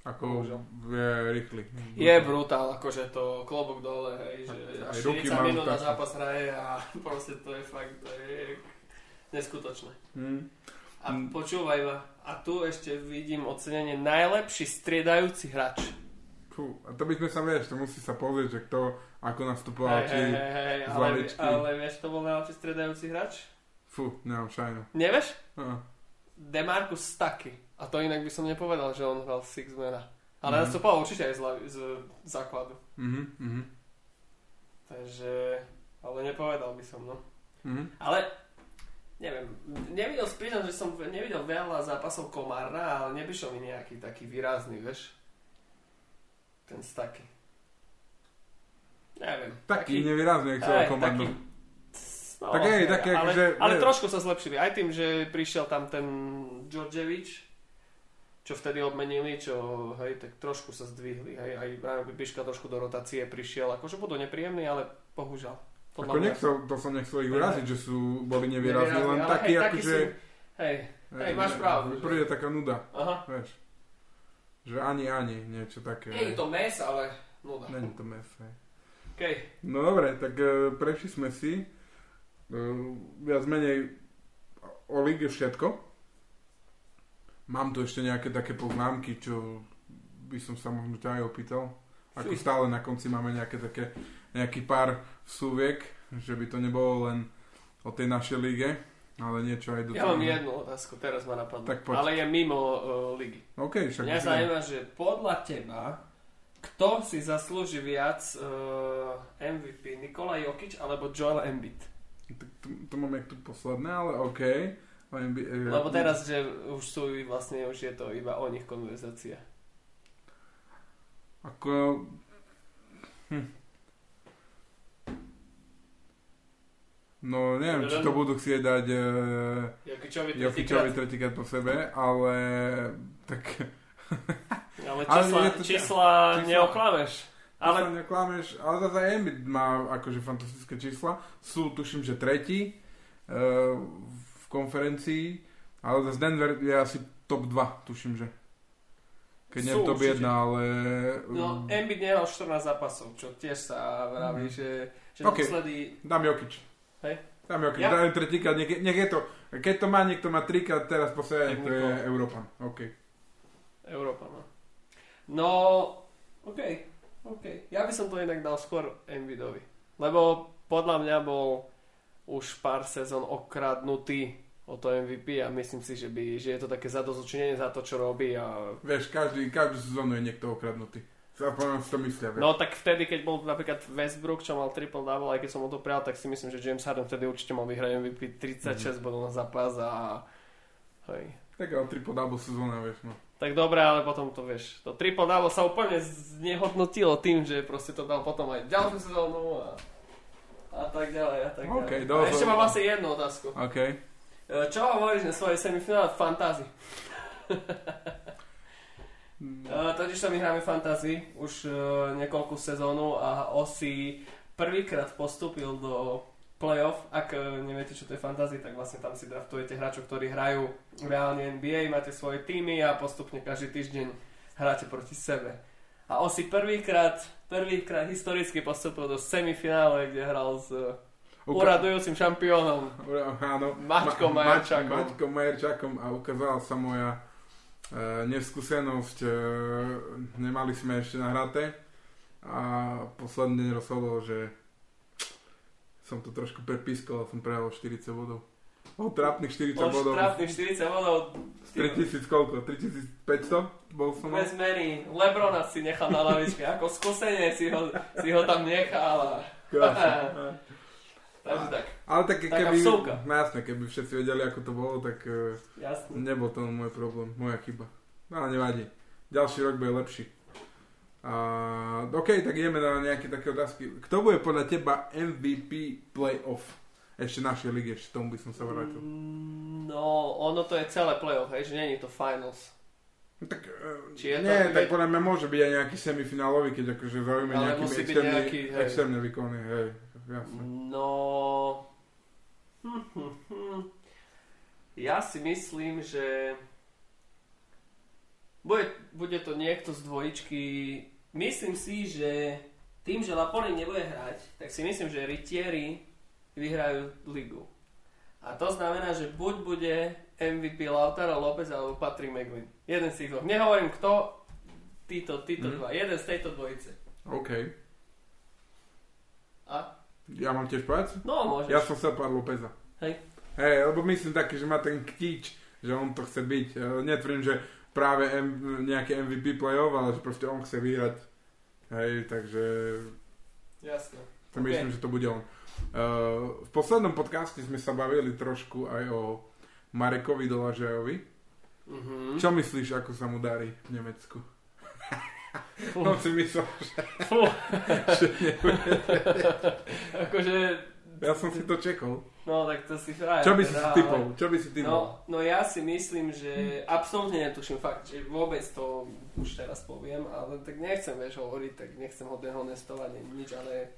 Ako
Bohužiaľ.
je rýchly.
je brutál, akože to klobok dole, hej, že
Aj
40
ruky má
minút na zápas hraje a proste to je fakt, to je neskutočné.
Mhm.
A
Mm.
počúvaj ma, a tu ešte vidím ocenenie najlepší striedajúci hráč.
Fú, a to by sme sa vieš, to musí sa pozrieť, že kto ako nastupoval,
Hej,
či...
hej, hej, hej,
z
ale,
lavičky.
ale vieš, to bol najlepší striedajúci hráč?
Fú, nemám šajnu.
Nevieš?
Á,
Demarcus Stucky. A to inak by som nepovedal, že on hral Sixmana. Ale
Mhm.
nastupoval určite aj z, z základu.
Mhm, mhm,
Takže... Ale nepovedal by som, no.
mhm.
Ale neviem, nevidel, priznám, že som nevidel veľa zápasov Komárna, ale neprišiel mi nejaký taký výrazný, vieš. Ten Stucky. Neviem.
Taký nevýrazný, jak komando.
taký- No,
Tak hej, taký
ale,
akože,
ale trošku sa zlepšili. Aj tým, že prišiel tam ten Djordjevic, čo vtedy obmenili, čo hej, tak trošku sa zdvihli. Hej, aj Bibiška trošku do rotácie prišiel. Akože budú nepríjemní, ale bohužiaľ.
Ako nechcel, to som nechcel ich uraziť, že sú, boli nevýrazní, len taký, akože...
Hej, hej, máš pravdu.
Príde taká nuda,
aha.
vieš. Že ani, ani, niečo také.
Nie je to mes, ale nuda.
Není to mes, hej.
Okay.
No dobre, tak e, prešli sme si. E, viac menej o lige všetko. Mám tu ešte nejaké také poznámky, čo by som sa možno ťa aj opýtal. Ako stále na konci máme nejaké také, nejaký pár súviek, že by to nebolo len o tej našej lige, ale niečo aj do
Ja mám jednu otázku, teraz ma napadlo.
Tak poď.
ale je mimo uh, ligy.
OK, však
Mňa zaujíma, že podľa teba, kto si zaslúži viac uh, MVP, Nikola Jokic alebo Joel Embiid?
To, to, to mám jak tu posledné, ale OK. Len by, e,
Lebo teraz, že už sú vlastne, už je to iba o nich konverzácia.
Ako... Hm. No neviem, či to budú chcieť dať e,
Jokičovi
Jokičovi
tretíkrát.
po sebe, ale tak...
Ale
Ale
čísla,
je to-
čísla
čísla-
neoklameš.
Ale...
Ale
neklameš, ale zase Embiid má akože fantastické čísla. Sú, tuším, že tretí e, v konferencii, ale zase Denver je asi top 2, tuším, že. Keď nie top
určite.
1, ale...
no, Embiid nehral 14 zápasov, čo tiež sa vraví,
Mhm.
že, že
OK.
naposledy...
Dám Jokič.
Hej.
Dám Jokič,
Ja-
dám tretíkrát, nech, nech je to, keď to má, niekto má trikrát teraz po sebe, to je. Európan. OK.
Európa, no. No, OK, OK. Ja by som to inak dal skôr Embiidovi. Lebo podľa mňa bol už pár sezón okradnutý o to MVP a myslím si, že, by, že je to také zadozučinenie za to, čo robí. A...
Vieš, každý, každú sezónu je niekto okradnutý.
No tak vtedy, keď bol napríklad Westbrook, čo mal triple double, aj keď som mu to prijal, tak si myslím, že James Harden vtedy určite mal vyhrať MVP 36 bodov na zápas a Hej.
Taká triple double sezóna, vieš, no.
Tak dobre, ale potom to vieš, to triple double sa úplne znehodnotilo tým, že proste to dal potom aj ďalšiu sezónu a, a tak ďalej a tak ďalej.
OK,
a ešte mám asi jednu otázku.
OK.
E, Čo hovoríš na svojej semifinále Fantasy? Uh, totiž to my hráme Fantasy už uh, niekoľkú sezónu a Osi prvýkrát postúpil do playoff. Ak uh, neviete, čo to je Fantasy, tak vlastne tam si draftujete hráčov, ktorí hrajú reálne NBA, máte svoje týmy a postupne každý týždeň hráte proti sebe. A Osi prvýkrát, prvýkrát historicky postúpil do semifinále, kde hral s uh, uradujúcim šampiónom.
Áno.
Maťkom
Ma-
Majerčakom.
Maťkom Majerčakom a ukázala sa moja neskúsenosť. E, nemali sme ešte nahraté a posledný deň rozhodol, že som to trošku prepískal som prehral o 40 bodov. O trápnych 40
Už
bodov.
trápnych 40 bodov.
3000 koľko? 3500? Bol som.
Bez mery. Lebrona si nechal na lavičke. Ako skúsenie si ho, si ho tam nechal.
Krásne.
Takže tak.
Ale tak keby, no jasné, keby všetci vedeli, ako to bolo, tak e,
Jasne.
nebol to môj problém, moja chyba. No, ale nevadí. Ďalší rok bude lepší. A, OK, tak ideme na nejaké také otázky. Kto bude podľa teba MVP playoff? Ešte našej ligy, ešte tomu by som sa vrátil.
Mm, No, ono to je celé playoff, hej, že je to finals.
No, tak, e,
Či je to-
nie, tak
je-
podľa mňa môže byť aj nejaký semifinálový, keď akože zaujíme nejaký extrémny,
nejaký, hej.
výkony, hej,
No... Hm, hm, hm. Ja si myslím, že bude, bude to niekto z dvojičky. Myslím si, že tým, že Lapoli nebude hrať, tak si myslím, že Ritieri vyhrajú ligu. A to znamená, že buď bude MVP Lautaro López alebo Patrick McGlynn. Jeden z tých dvoch. Nehovorím kto, títo, títo
Mhm.
dva. Jeden z tejto dvojice.
OK.
A?
Ja mám tiež povedať?
No, môžeš.
Ja som povedať Lópeza.
Hej.
Hej, lebo myslím taký, že má ten ktíč, že on to chce byť. E, Netvrdím, že práve M- nejaký MVP playoff, ale že proste on chce vyhrať. Hej, takže
Jasne.
si myslím, že to bude on. Uh, v poslednom podcaste sme sa bavili trošku aj o Marekovi Dolažajovi.
Mhm.
Čo myslíš, ako sa mu darí v Nemecku?
Fú.
On si myslel,
Fú.
že
akože,
Ja som si to čekol.
no tak to si frajer.
Čo by si
teda, ale-
typol? Čo by si typol?
No, no ja si myslím, že absolútne netuším fakt, že vôbec to už teraz poviem, ale tak nechcem, vieš, hovoriť, tak nechcem ho dehonestovať, nič, ale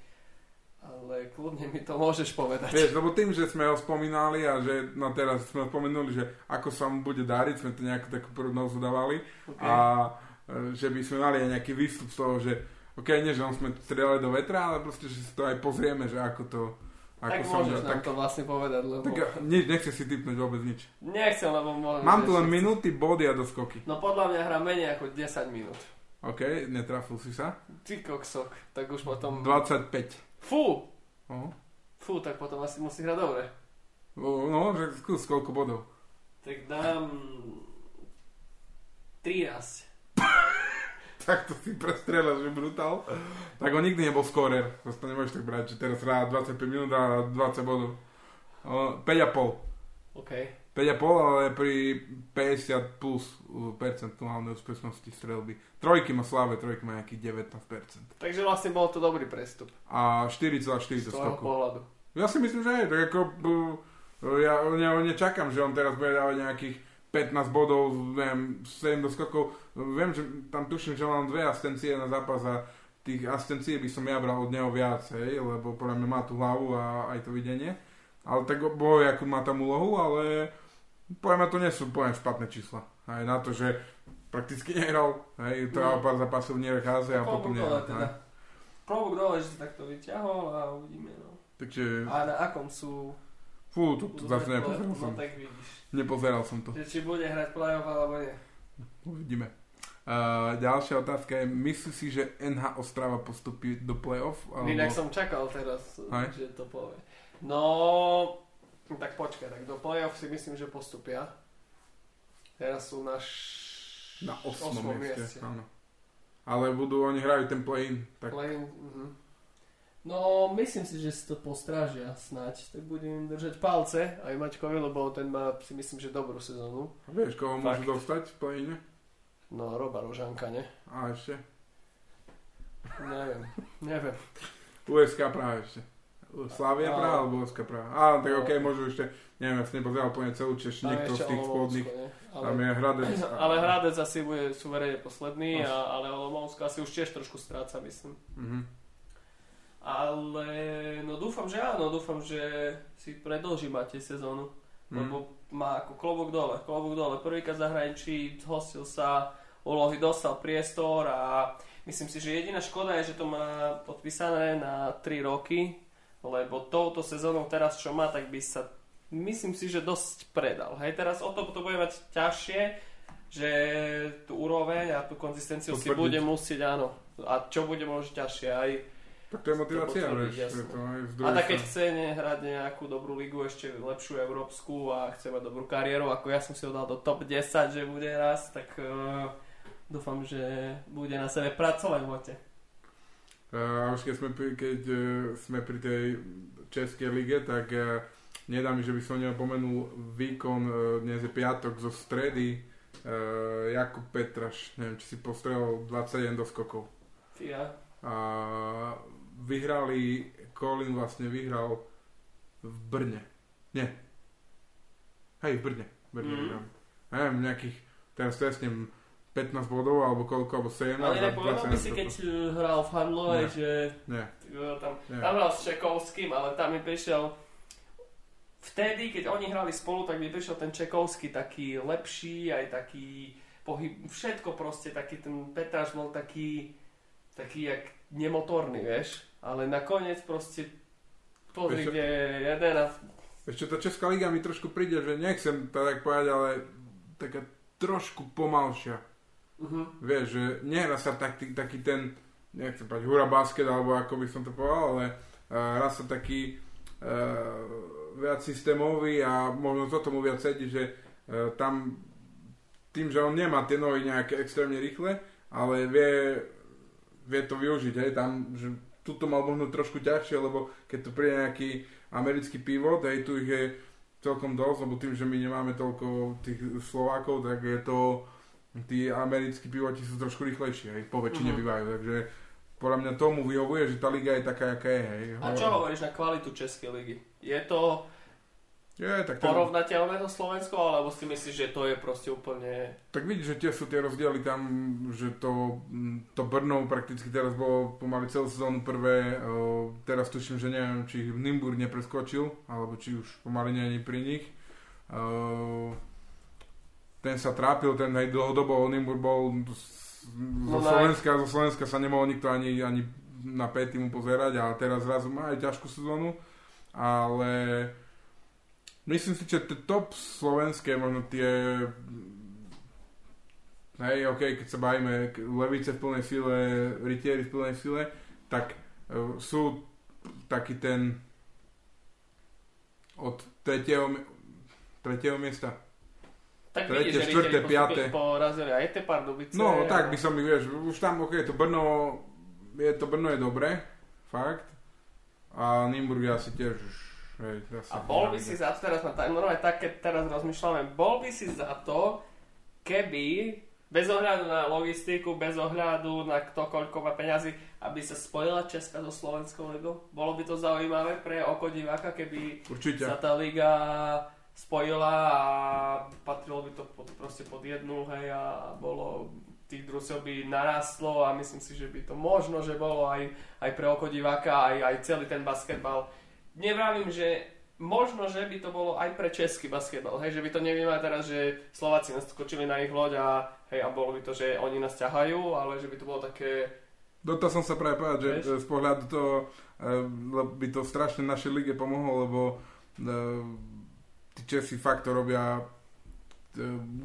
ale kľudne mi to môžeš povedať.
Vieš, lebo tým, že sme ho spomínali a že no teraz sme spomenuli, že ako sa mu bude dariť, sme to nejakú takú prognozu dávali
Okay.
a že by sme mali aj nejaký výstup z toho, že ok, nie, že on sme strieľali do vetra, ale proste, že si to aj pozrieme, že ako to ako
tak
sa
môžeš
mu-
nám
tak,
to vlastne povedať, lebo
tak nič, nechce si typnúť vôbec nič.
nechcem, lebo môžem.
Mám tu len
nechcem.
minúty, body a doskoky.
No podľa mňa hrá menej ako 10 minút.
OK, netrafil si sa.
Ty koksok, tak už potom...
25.
Fú,
O,
fú, tak potom asi musí hrať dobre.
o, no, že skús koľko bodov.
Tak dám 13.
Tak to si prestrelaš, že brutál. Tak on nikdy nebol scorer. Zase to nemôžeš tak brať, že teraz hrá 25 minút a 20 bodov. O, 5,5.
OK.
5,5, ale pri 50 plus percentuálnej úspešnosti strelby. Trojky má slave, trojky má nejakých 19%.
Takže vlastne bol to dobrý prestup.
A 4,4
Z
do skoku.
pohľadu.
Ja si myslím, že je. Tak ako, uh, ja neho nečakám, že on teraz bude dávať nejakých 15 bodov, neviem, 7 do skokov. Viem, že tam tuším, že mám dve asistencie na zápas a tých asistencií by som ja bral od neho viac, hej, lebo podľa mňa má tú hlavu a aj to videnie. Ale tak boj, akú má tam úlohu, ale poviem, to nie sú poviem špatné čísla. Aj na to, že prakticky nehral, hej, to
No.
pár zápasov v Nierekáze a potom
Klobúk
nehral.
dole teda. Klobúk dole, že si takto vyťahol a uvidíme. No.
Takže,
A na akom sú...
fú, to, to zase nepozeral
No
som.
tak vidíš.
Nepozeral som to.
Že či bude hrať playoff alebo nie.
Uvidíme. Uh, ďalšia otázka je, myslíš si, že NH Ostrava postupí do play-off?
Inak som čakal teraz,
Hej.
že to povie. No, tak počkaj, tak do playoff si myslím, že postupia. Teraz sú na š...
Na 8.
osmom
mieste. Áno. Ale budú, oni hrajú ten play-in. Tak
Play, mhm. No, myslím si, že si to postrážia snáď. Tak budem držať palce aj Maťkovi, lebo ten má si myslím, že dobrú sezónu.
A vieš, koho
Fakt.
môžu dostať v play
No, Roba Rožanka, ne?
A ešte?
Neviem, neviem.
USK Praha ešte. Slavia
No.
Praha alebo USK Praha. Á, tak
No.
okej, môžu ešte, neviem, ja som nepozeral úplne celú Češ, niekto z tých spodných.
Ale,
Tam je Hradec. a-
ale Hradec asi bude suverene posledný, a, ale Olomoucko asi už tiež trošku stráca, myslím.
Mhm.
Ale no dúfam, že áno, dúfam, že si predlží Matej sezónu.
Mhm.
Lebo má ako klobúk dole, klobúk dole. Prvýkrát zahraničí, zhostil sa, úlohy dostal priestor a myslím si, že jediná škoda je, že to má podpísané na 3 roky, lebo touto sezónou teraz čo má, tak by sa myslím si, že dosť predal. Hej, teraz o to, to bude mať ťažšie, že tú úroveň a tú konzistenciu si
Potvrdiť.
bude musieť, áno. A čo bude možno ťažšie aj
Tak to je motivácia,
potvrdiť,
vieš. že to aj z
a tak keď chce hrať nejakú dobrú ligu, ešte lepšiu európsku a chce mať dobrú kariéru, ako ja som si ho dal do top 10, že bude raz, tak uh, dúfam, že bude na sebe pracovať v lete.
A už keď sme, pri, keď eh, sme pri tej Českej lige, tak eh, nedá mi, že by som nepomenul výkon, eh, dnes je piatok zo stredy, eh, Jakub Petraš, neviem, či si postrelil 27 do skokov.
Fíha.
A vyhrali, Colin vlastne vyhral v Brne. Nie. Hej, v Brne. Brne
Mhm.
vyhral. Neviem, nejakých, teraz tesnem 15 bodov, alebo koľko, alebo 17.
Ale inak povedal by si,
27
keď hral v Handlovej,
Nie.
že
Nie,
tam,
nie.
tam hral s Čekovským, ale tam mi prišiel vtedy, keď oni hrali spolu, tak mi prišiel ten Čekovský taký lepší, aj taký pohyb, všetko proste, taký ten Petráš bol taký, taký jak nemotorný, vieš, ale nakoniec proste pozri, kde je jeden a
Ešte tá Česká liga mi trošku príde, že nechcem to tak povedať, ale taká trošku pomalšia.
uh-huh.
Vieš, že nehra sa taký, taký ten, nechcem povedať hura basket, alebo ako by som to povedal, ale uh, hrá sa taký uh, viac systémový a možno to tomu viac sedí, že uh, tam tým, že on nemá tie nohy nejaké extrémne rýchle, ale vie, vie to využiť, hej, tam, že tuto mal možno trošku ťažšie, lebo keď tu príde nejaký americký pivot, hej, tu ich je celkom dosť, lebo tým, že my nemáme toľko tých Slovákov, tak je to, tí americkí pivoti sú trošku rýchlejší, hej, po väčšine
Mhm.
bývajú, takže podľa mňa tomu vyhovuje, že tá liga je taká, aká je, hej.
A čo hovoríš na kvalitu Českej ligy? Je to
Je, tak, ten,
porovnateľné so Slovenskou, alebo si myslíš, že to je proste úplne...
tak vidíš, že tie sú tie rozdiely tam, že to, mm, to Brno prakticky teraz bolo pomaly celú sezónu prvé, o, teraz tuším, že neviem, či ich Nimburg nepreskočil, alebo či už pomaly nie je pri nich. O, ten sa trápil, ten aj dlhodobo Nimburg bol zo
No,
Slovenska, zo Slovenska sa nemohol nikto ani, ani na P týmu pozerať a teraz zrazu má aj ťažkú sezónu, ale myslím si, že top slovenské, možno tie hej, ok, keď sa bavíme Levice v plnej sile, Rytieri v plnej sile, tak uh, sú taký ten od tretieho, tretieho miesta.
Tak
Tretie,
vidíš,
štvrté, piaté.
porazili aj tie Pardubice.
No,
a-
tak by som ich, vieš, už tam, ok, to Brno, je to Brno je dobré, fakt. A Nimburg asi tiež už, hej,
A bol by si za to, teraz tak, normálne tak, keď teraz rozmýšľame, bol by si za to, keby, bez ohľadu na logistiku, bez ohľadu na kto koľko má peňazí, aby sa spojila Česka so Slovenskou ligou? Bolo by to zaujímavé pre oko diváka, keby
Určite.
sa tá liga spojila a patrilo by to pod, proste pod jednu, hej, a bolo tých družstiev by narastlo a myslím si, že by to možno, že bolo aj, aj pre oko diváka, aj, aj celý ten basketbal. Nevravím, že možno, že by to bolo aj pre český basketbal, hej, že by to nevnímali teraz, že Slováci naskočili na ich loď a, hej, a bolo by to, že oni nás ťahajú, ale že by to bolo také,
Do toho som sa práve povedať, že e, z pohľadu toho e, by to strašne našej lige pomohlo, lebo e, tí Česi fakt to robia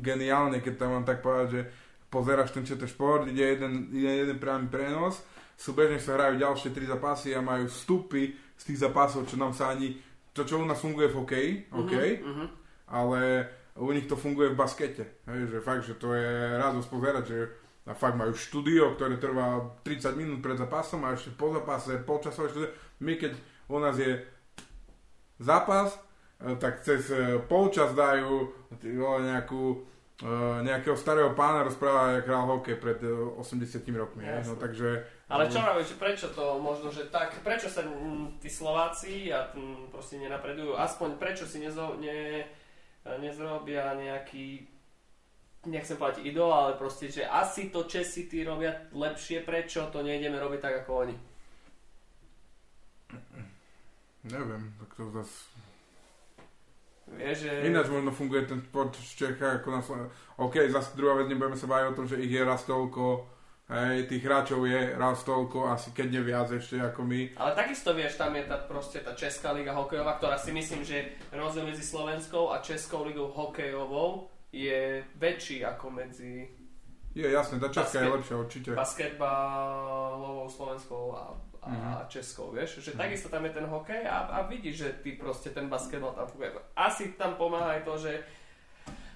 geniálne, keď tam mám tak povedať, že pozeráš ten ČT Šport, ide jeden, ide jeden priamy prenos, súbežne sa hrajú ďalšie tri zápasy a majú vstupy z tých zápasov, čo nám sa ani, to čo u nás funguje v hokeji, OK,
Mhm, mhm.
ale u nich to funguje v baskete. Hej, že fakt, že to je radosť pozerať, že a fakt majú štúdio, ktoré trvá 30 minút pred zápasom a ešte po zápase polčasové štúdio. My keď u nás je zápas, e, tak cez e, polčas dajú nejakú e, nejakého starého pána rozpráva, jak hral hokej pred 80 rokmi. No, takže,
Ale čo robíš, prečo to možno, že tak, prečo sa tí Slováci a m, proste nenapredujú, aspoň prečo si nezo, ne, nezrobia nejaký nechcem povedať idol, ale proste, že asi to Česi tí robia lepšie, prečo to nejdeme robiť tak ako oni?
Neviem, tak to zase...
Vieš, že...
Ináč možno funguje ten sport v Čechách ako na Slovensku. OK, zase druhá vec, nebudeme sa baviť o tom, že ich je raz toľko, hej, tých hráčov je raz toľko, asi keď nie viac ešte ako my.
Ale takisto vieš, tam je tá, proste tá Česká liga hokejová, ktorá si myslím, že rozdiel medzi Slovenskou a Českou ligou hokejovou je väčší ako medzi...
Je jasné, tá Česká je lepšia určite.
Basketbalovou Slovenskou a, a mm-hmm. Českou, vieš? Že mm-hmm. takisto tam je ten hokej a, a vidíš, že ty proste ten basketbal tam funguje. Asi tam pomáha aj to, že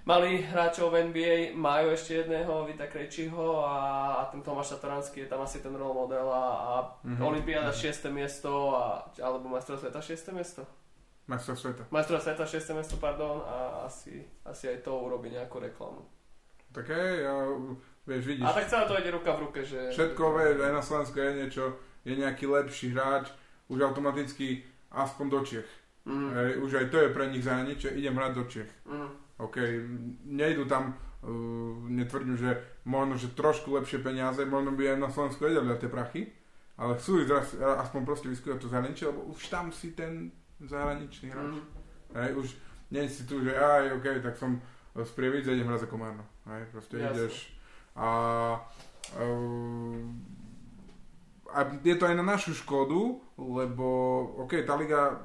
mali hráčov v NBA, majú ešte jedného, Vita Krejčiho a, a ten Tomáš Satoranský je tam asi ten role model a, a mm-hmm. Olympiáda mm-hmm. 6. miesto a, alebo majstrov sveta 6. miesto.
Majstrov sveta.
Majstrov sveta 6. miesto, pardon, a asi, asi aj to urobí nejakú reklamu.
Tak hej, ja, vieš, vidíš.
A tak celé to ide ruka v ruke, že...
Všetko, vieš, aj na Slovensku je niečo, je nejaký lepší hráč, už automaticky aspoň do Čech. Mm. Hej, už aj to je pre nich zahraničie, idem hrať do Čech. Mm. OK, nejdu tam, uh, netvrdím, že možno, že trošku lepšie peniaze, možno by aj na Slovensku vedeli tie prachy, ale chcú ísť aspoň proste vyskúšať to zahraničie, lebo už tam si ten zahraničný hráč. Mm. Hej, už nie si tu, že aj, OK, tak som z Prievidze, idem hrať za Komárno. Hej, proste Jasne. ideš a, uh, a je to aj na našu škodu, lebo OK, tá liga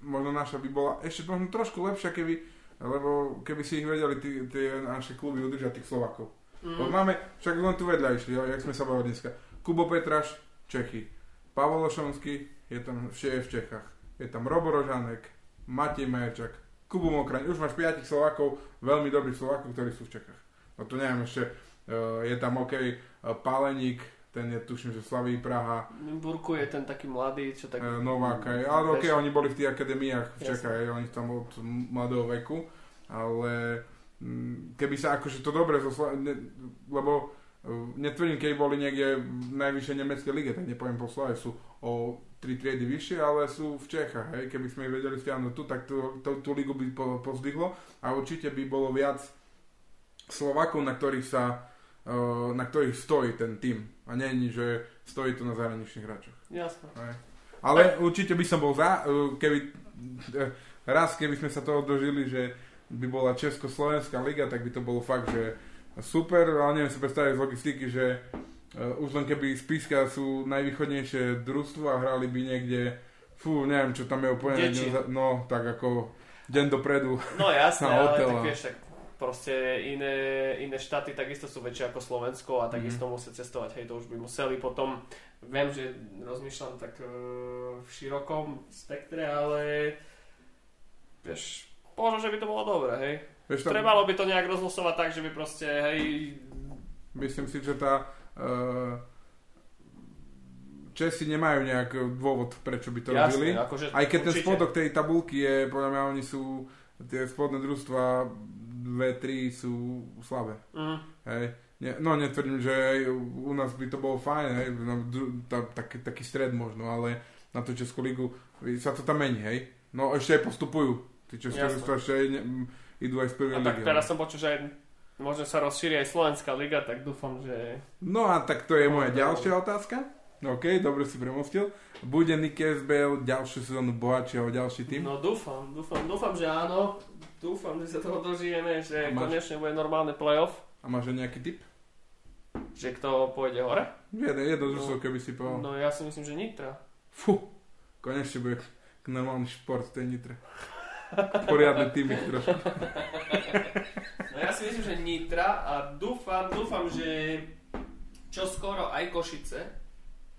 možno naša by bola ešte možno trošku lepšia, keby, lebo keby si ich vedeli tie naše kluby udržať tých Slovakov. Mm. Lebo máme, však len tu vedľa išli, jak sme sa bavili dneska. Kubo Petraš, Čechy. Pavel Lošonský je tam je v Čechách je tam Robo Rožanek, Matej Majerčak, Kubu Mokraň, už máš 5 Slovákov, veľmi dobrých Slovákov, ktorí sú v Čechách. No to neviem ešte, uh, je tam OK, uh, Páleník, ten je tuším, že Slaví Praha.
Burku je ten taký mladý, čo tak...
Uh, Novák, aj, ale OK, oni boli v tých akadémiách v Čechách, oni tam od mladého veku, ale mm, keby sa akože to dobre, zosla, ne, lebo netvrdím, keď boli niekde v najvyššej nemeckej lige, tak nepoviem po slove, sú o tri triedy vyššie, ale sú v Čechách. Hej. Keby sme ich vedeli stiahnuť tu, tak tú, tú, tú ligu by po, pozdvihlo a určite by bolo viac Slovakov, na ktorých sa uh, na ktorých stojí ten tým. A nie že stojí to na zahraničných hráčoch.
Jasne.
Hej. Ale tak. určite by som bol za, uh, keby uh, raz, keby sme sa toho dožili, že by bola Československá liga, tak by to bolo fakt, že super, ale neviem si predstaviť z logistiky, že Uh, už len keby Spiska sú najvýchodnejšie družstvo a hrali by niekde, fú, neviem, čo tam je úplne, no, tak ako deň dopredu.
No jasné, ale tak vieš, tak proste iné, iné štáty takisto sú väčšie ako Slovensko a takisto mm-hmm. musia cestovať, hej, to už by museli potom, viem, že rozmýšľam tak uh, v širokom spektre, ale vieš, možno, že by to bolo dobré, hej. Vieš, tam... Trebalo by to nejak rozlosovať tak, že by proste, hej...
Myslím si, že tá uh, Česi nemajú nejak dôvod, prečo by to Jasne, robili. Akože, Aj keď určite. ten spodok tej tabulky je, podľa mňa oni sú, tie spodné družstva 2-3 sú slabé. Mm. Hej. Nie, no netvrdím, že u nás by to bolo fajn, hej, no, tá, taký, taký stred možno, ale na tú Českú ligu sa to tam mení, hej. No ešte aj postupujú. Tí České ešte aj, ne, idú aj z prvej ligy.
Tak teraz som počul, že Možno sa rozšíri aj Slovenská liga, tak dúfam, že...
No a tak to je moja ďalšia otázka. OK, dobre si premostil. Bude Nick SBL ďalšiu sezónu bohatšie o ďalší tým?
No dúfam, dúfam, dúfam, že áno. Dúfam, že sa toho dožijeme, že máš... konečne bude normálny playoff.
A máš nejaký tip?
Že kto pôjde hore?
Jeden, jedno no, keby si povedal.
No ja si myslím, že Nitra.
Fú, konečne bude normálny šport v tej Nitre. Poriadne týmy trošku.
No ja si myslím, že Nitra a dúfam, dúfam, že čo skoro aj Košice,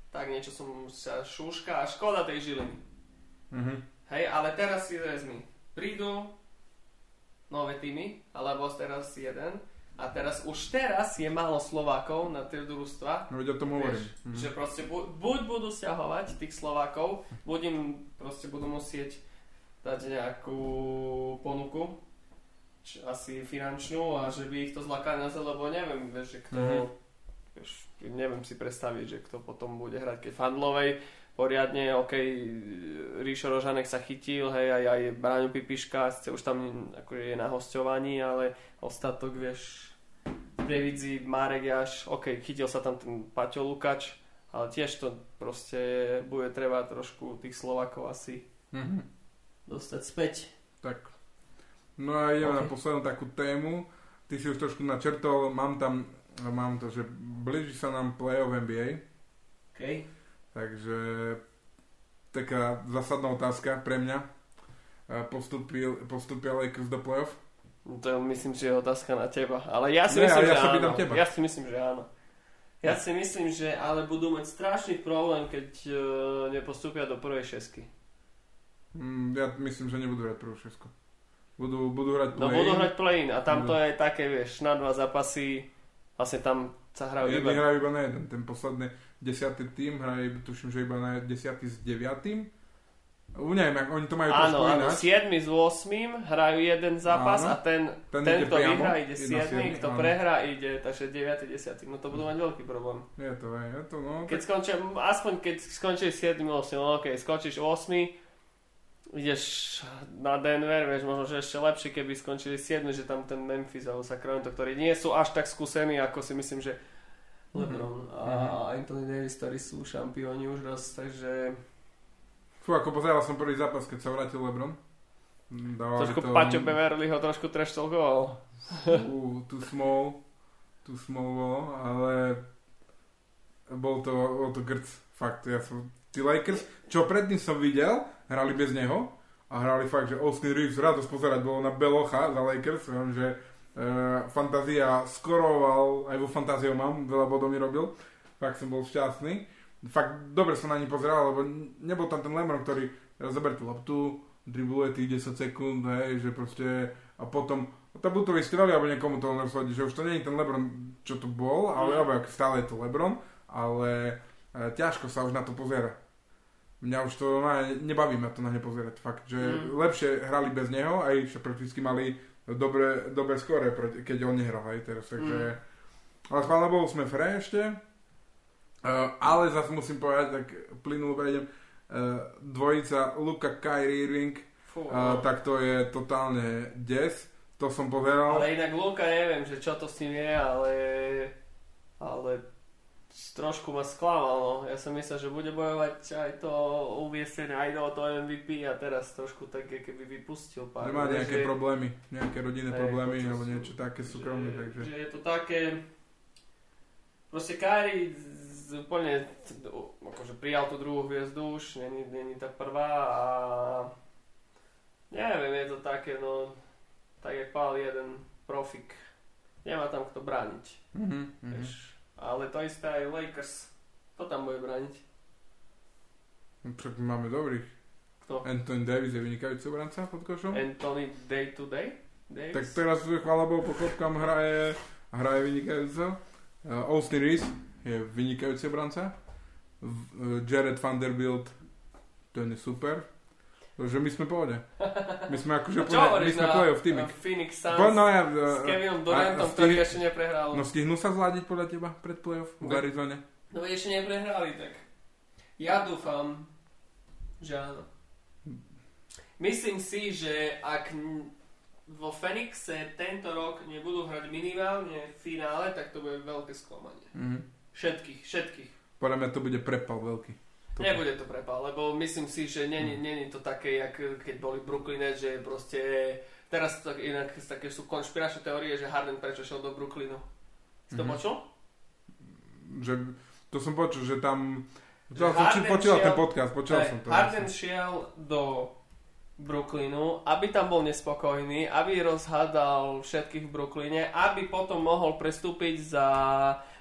tak niečo som sa šúška a škoda tej žiliny. Mm-hmm. Hej, ale teraz si vezmi. Prídu nové týmy, alebo teraz jeden A teraz už teraz je málo Slovákov na tie družstva.
No veď o tom hovorím. Mhm.
že proste bu- buď budú stiahovať tých Slovákov, buď im proste budú musieť dať nejakú ponuku, č- asi finančnú a že by ich to zlakali na lebo neviem, vieš, že kto,
Mhm.
vieš, neviem si predstaviť, že kto potom bude hrať, keď Fandlovej poriadne, ok, Ríšo Rožanek sa chytil, hej, aj, aj Bráňo Pipiška, sice už tam akože je na hostovaní, ale ostatok, vieš, Previdzi, Marek Jaš, ok, chytil sa tam ten Paťo Lukač, ale tiež to proste bude treba trošku tých Slovakov asi
Mhm.
dostať späť.
Tak. No a ideme
Ok.
na poslednú takú tému. Ty si už trošku načrtol, mám tam, mám to, že blíži sa nám play-off NBA,
OK.
Takže taká zásadná otázka pre mňa. Postupil, postupia Lakers do play-off?
No To myslím, že je otázka na teba. Ale ja si
Nie,
myslím,
ja
že áno.
teba.
Ja si myslím, že áno. Ja si myslím, že ale budú mať strašný problém, keď uh, nepostúpia do prvej šesky.
Mm, ja myslím, že nebudú hrať prvú šesku. Budú, budú hrať
No
play-in.
budú hrať play-in a tam to
Budú.
je také, vieš, na dva zápasy, vlastne tam sa hrajú iba...
hrajú iba na jeden. Ten posledný desiatý tým hraje, tuším, že iba na desiatý s deviatým. U neviem, oni to majú trošku
Áno, áno,
ináč.
7 s 8 hrajú jeden zápas
Áno.
a ten,
Ten
ten, kto
priamo,
vyhrá, ide
ide
7,
na siedmy,
kto
áno.
prehrá, ide, takže 9, 10. No to budú mať veľký problém.
Je to, je, je to, no.
Keď skončia, aspoň keď skončíš 7, 8, no ok, skončíš 8, ideš na Denver, vieš, možno, že ešte lepšie, keby skončili 7, že tam ten Memphis alebo Sacramento, ktorí nie sú až tak skúsení, ako si myslím, že LeBron a Anthony Davis, ktorí sú šampióni už raz, takže
Fú, ako pozeral som prvý zápas, keď sa vrátil LeBron. Mm, Dávali
trošku
to...
Paťo Beverly ho trošku treštolkoval.
Fú, too small. Too small bolo, ale bol to, bol to grc. Fakt, ja som... Tí Lakers, čo predtým som videl, hrali bez neho a hrali fakt, že Austin Reeves radosť pozerať bolo na Belocha za Lakers, viem, že uh, Fantázia skoroval, aj vo Fantáziou mám, veľa bodov mi robil, fakt som bol šťastný. Fakt dobre som na ní pozeral, lebo nebol tam ten Lemon, ktorý zober tú loptu, dribluje tých 10 sekúnd, hej, že proste a potom to buď to vystrelili, alebo niekomu to rozhodí, že už to nie je ten Lebron, čo tu bol, ale
Mm.
alebo stále je to Lebron, ale e, ťažko sa už na to pozera. Mňa už to ne, nebaví ma to na ne pozerať, fakt, že
Mm.
lepšie hrali bez neho, aj že prakticky mali dobre, dobre skore, keď on nehral, teraz, takže... Ale chvála Bohu, sme fre ešte, Uh, ale zase musím povedať, tak plynulo prejdem, uh, dvojica Luka Kyrie Irving,
Fú,
uh, tak to je totálne des. To som pozeral.
Ale inak Luka neviem, že čo to s ním je, ale, ale trošku ma sklamal, no. Ja som myslel, že bude bojovať aj to uviesenie, aj do to MVP a teraz trošku tak, keby vypustil pár.
Že má
vieš,
nejaké
že-
problémy, nejaké rodinné
Hej,
problémy, alebo niečo také súkromné,
že,
takže...
že je to také... Proste Kyrie úplne akože prijal tú druhú hviezdu už, není, není tá prvá a neviem, je to také, no tak jak pál jeden profik. Nemá tam kto brániť,
Mhm, mhm.
Ale to isté aj Lakers. Kto tam bude brániť?
No, Však máme dobrých.
Kto?
Anthony Davis je vynikajúci obranca pod košom.
Anthony Day to Day? Davis?
Tak teraz, chvála Bohu, po chodkám hraje, hraje vynikajúco. Uh, Austin Reeves je vynikajúci obranca. Uh, Jared Vanderbilt, ten je super. Takže my sme v pohode. My sme akože
čo
úplne, my sme playoff týmik.
na Phoenix Suns
no, ja,
s
uh,
Kevinom Durantom,
a
ktorý ešte neprehral?
no stihnú sa zladiť podľa teba pred playoff v
No.
Arizone?
No ešte neprehrali, tak ja dúfam, že áno. Myslím si, že ak vo Fenixe tento rok nebudú hrať minimálne v finále, tak to bude veľké sklamanie.
Mhm.
Všetkých, všetkých.
Podľa mňa to bude prepal veľký. Toto.
Nebude to prepal, lebo myslím si, že není,
Mm.
není to také, jak keď boli Brooklyn Nets, že proste teraz to, inak také sú konšpiračné teórie, že Harden prečo šiel do Brooklynu. Si to
Mhm.
počul?
Že, to som počul, že tam...
Že
som počul ten podcast, počul som to.
Harden šiel do Brooklynu, aby tam bol nespokojný, aby rozhádal všetkých v Brooklyne, aby potom mohol prestúpiť za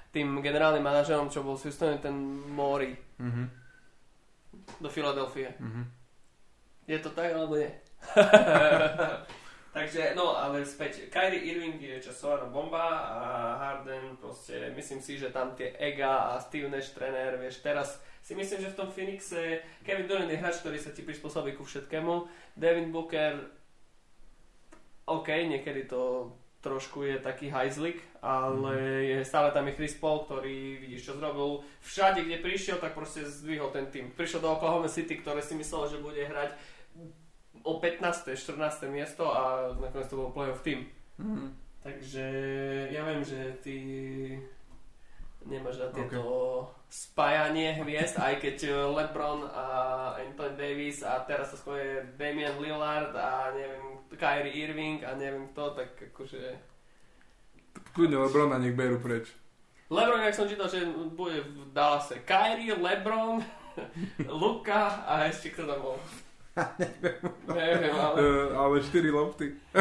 tým generálnym manažerom, čo bol Houstonu, ten Mori,
Mhm,
do Filadelfie.
mhm.
Je to tak, alebo nie? Takže, no, ale späť, Kyrie Irving je časovaná bomba a Harden proste, myslím si, že tam tie ega a Steve Nash trenér, vieš, teraz si myslím, že v tom Phoenixe Kevin Durant je hráč, ktorý sa ti prispôsobí ku všetkému. Devin Booker, OK, niekedy to trošku je taký hajzlik, ale mm. je, stále tam je Chris Paul, ktorý vidíš čo zrobil. Všade, kde prišiel, tak proste zdvihol ten tým. Prišiel do Oklahoma City, ktoré si myslel, že bude hrať o 15. 14. miesto a nakoniec to bol playoff tým. Mm. Takže ja viem, že ty nemáš na tieto okay. spájanie hviezd, aj keď LeBron a Anthony Davis a teraz sa skôr Damian Lillard a neviem, Kyrie Irving a neviem kto, tak akože...
Kľudne Lebrona nech berú preč.
Lebron, jak som čítal, že bude v Dallase. Kyrie, Lebron, Luka a ešte kto tam bol.
Neviem.
Neviem, ale...
Uh, ale 4 lopty.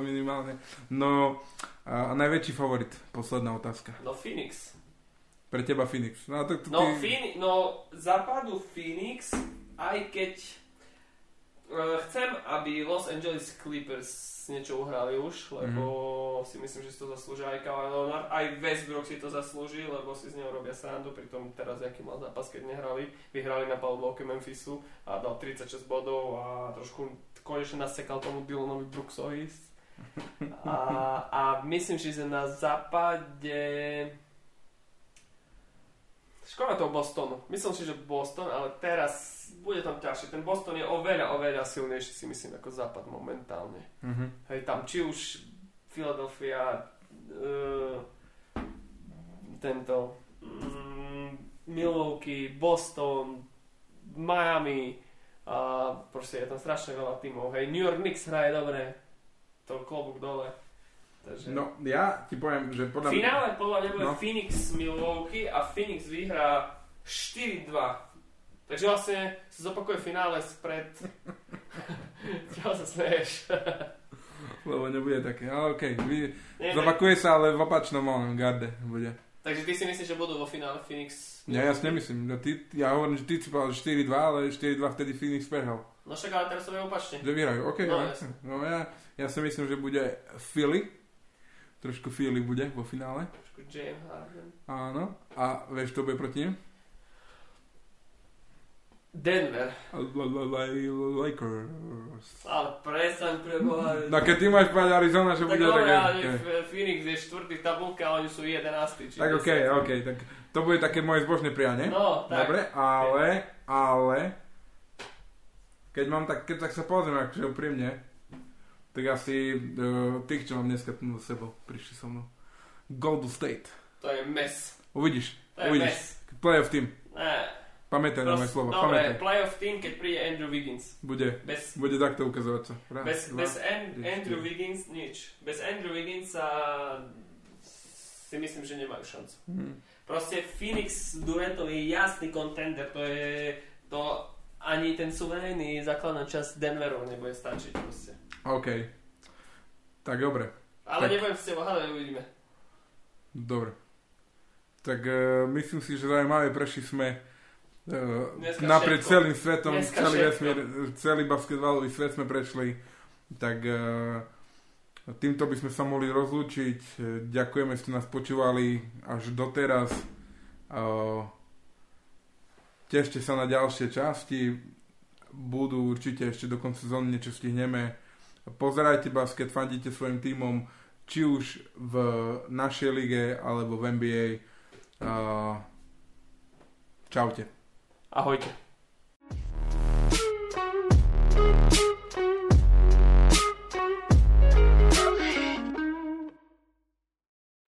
minimálne. No, a, najväčší favorit, posledná otázka.
No Phoenix.
Pre teba Phoenix.
No,
to,
no, ty... Phoenix, no západu Phoenix, aj keď uh, chcem, aby Los Angeles Clippers niečo uhrali už, lebo mm. si myslím, že si to zaslúžia aj Kawhi Leonard, aj Westbrook si to zaslúži, lebo si z neho robia srandu, pritom teraz aký mal zápas, keď nehrali, vyhrali na palubovke Memphisu a dal 36 bodov a trošku konečne nasekal tomu Dylanovi Brooksovi. A, a myslím si, že na západe Škoda toho Bostonu. Myslím si, že Boston, ale teraz bude tam ťažšie. Ten Boston je oveľa, oveľa silnejší si myslím ako Západ momentálne. Mm-hmm. Hej, tam či už Philadelphia, uh, tento um, Milwaukee, Boston, Miami a proste je tam strašne veľa tímov. Hej, New York Knicks hraje dobre, to klobúk dole.
Takže... No, ja ti poviem, že
podľa Finále podľa mňa bude no. Phoenix Milwaukee a Phoenix vyhrá 4-2. Takže vlastne sa zopakuje finále spred... Čo sa smeješ?
Lebo nebude také, ale okej, okay. zopakuje sa, ale v opačnom garde bude.
Takže ty si myslíš, že budú vo finále Phoenix?
Ja, ja si nemyslím. Ja, ty, ja hovorím, že ty si povedal 4-2, ale 4-2 vtedy Phoenix prehral.
No však ale teraz je opačne.
Že vyhrajú, ok. No, ja, no ja, ja si myslím, že bude Philly, Trošku Philly bude vo finále.
Trošku James Harden.
Áno. A vieš, to bude proti nim?
Denver.
Lakers.
Ale prestaň preboha.
No keď ty máš povedať Arizona, že
tak
bude
také... Tak okay. Phoenix je štvrtý tabulka a oni sú jedenastý.
Tak ok, ok. Tak to bude také moje zbožné prianie.
No, tak.
Dobre, ale, ale, keď mám tak, keď tak sa pozriem, akože úprimne, tak asi uh, tých, čo mám dneska tu za sebou, prišli so mnou. Golden State.
To je mes.
Uvidíš.
To je
uvidíš.
mes.
Playoff team.
Ne.
Pamätaj na moje slovo.
Dobre,
pamätaj.
playoff team, keď príde Andrew Wiggins.
Bude.
Bez,
bude takto ukazovať sa.
Raz, bez, dva, bez An- Andrew Wiggins nič. Bez Andrew Wiggins sa si myslím, že nemajú šancu. Hmm. Proste Phoenix Durantov je jasný contender. To je to ani ten suverénny základná časť Denveru nebude stačiť proste.
OK. Tak dobre.
Ale tak... nebudem s tebou hádať, uvidíme.
Dobre. Tak uh, myslím si, že zaujímavé prešli sme uh, naprieč celým svetom, Dneska celý, vesmír, celý basketbalový svet sme prešli. Tak uh, týmto by sme sa mohli rozlúčiť. Ďakujeme, že ste nás počúvali až doteraz. Uh, tešte sa na ďalšie časti. Budú určite ešte do konca sezóny niečo stihneme Pozerajte basket, fandite svojim tímom, či už v našej lige alebo v NBA. Uh, čaute.
Ahojte.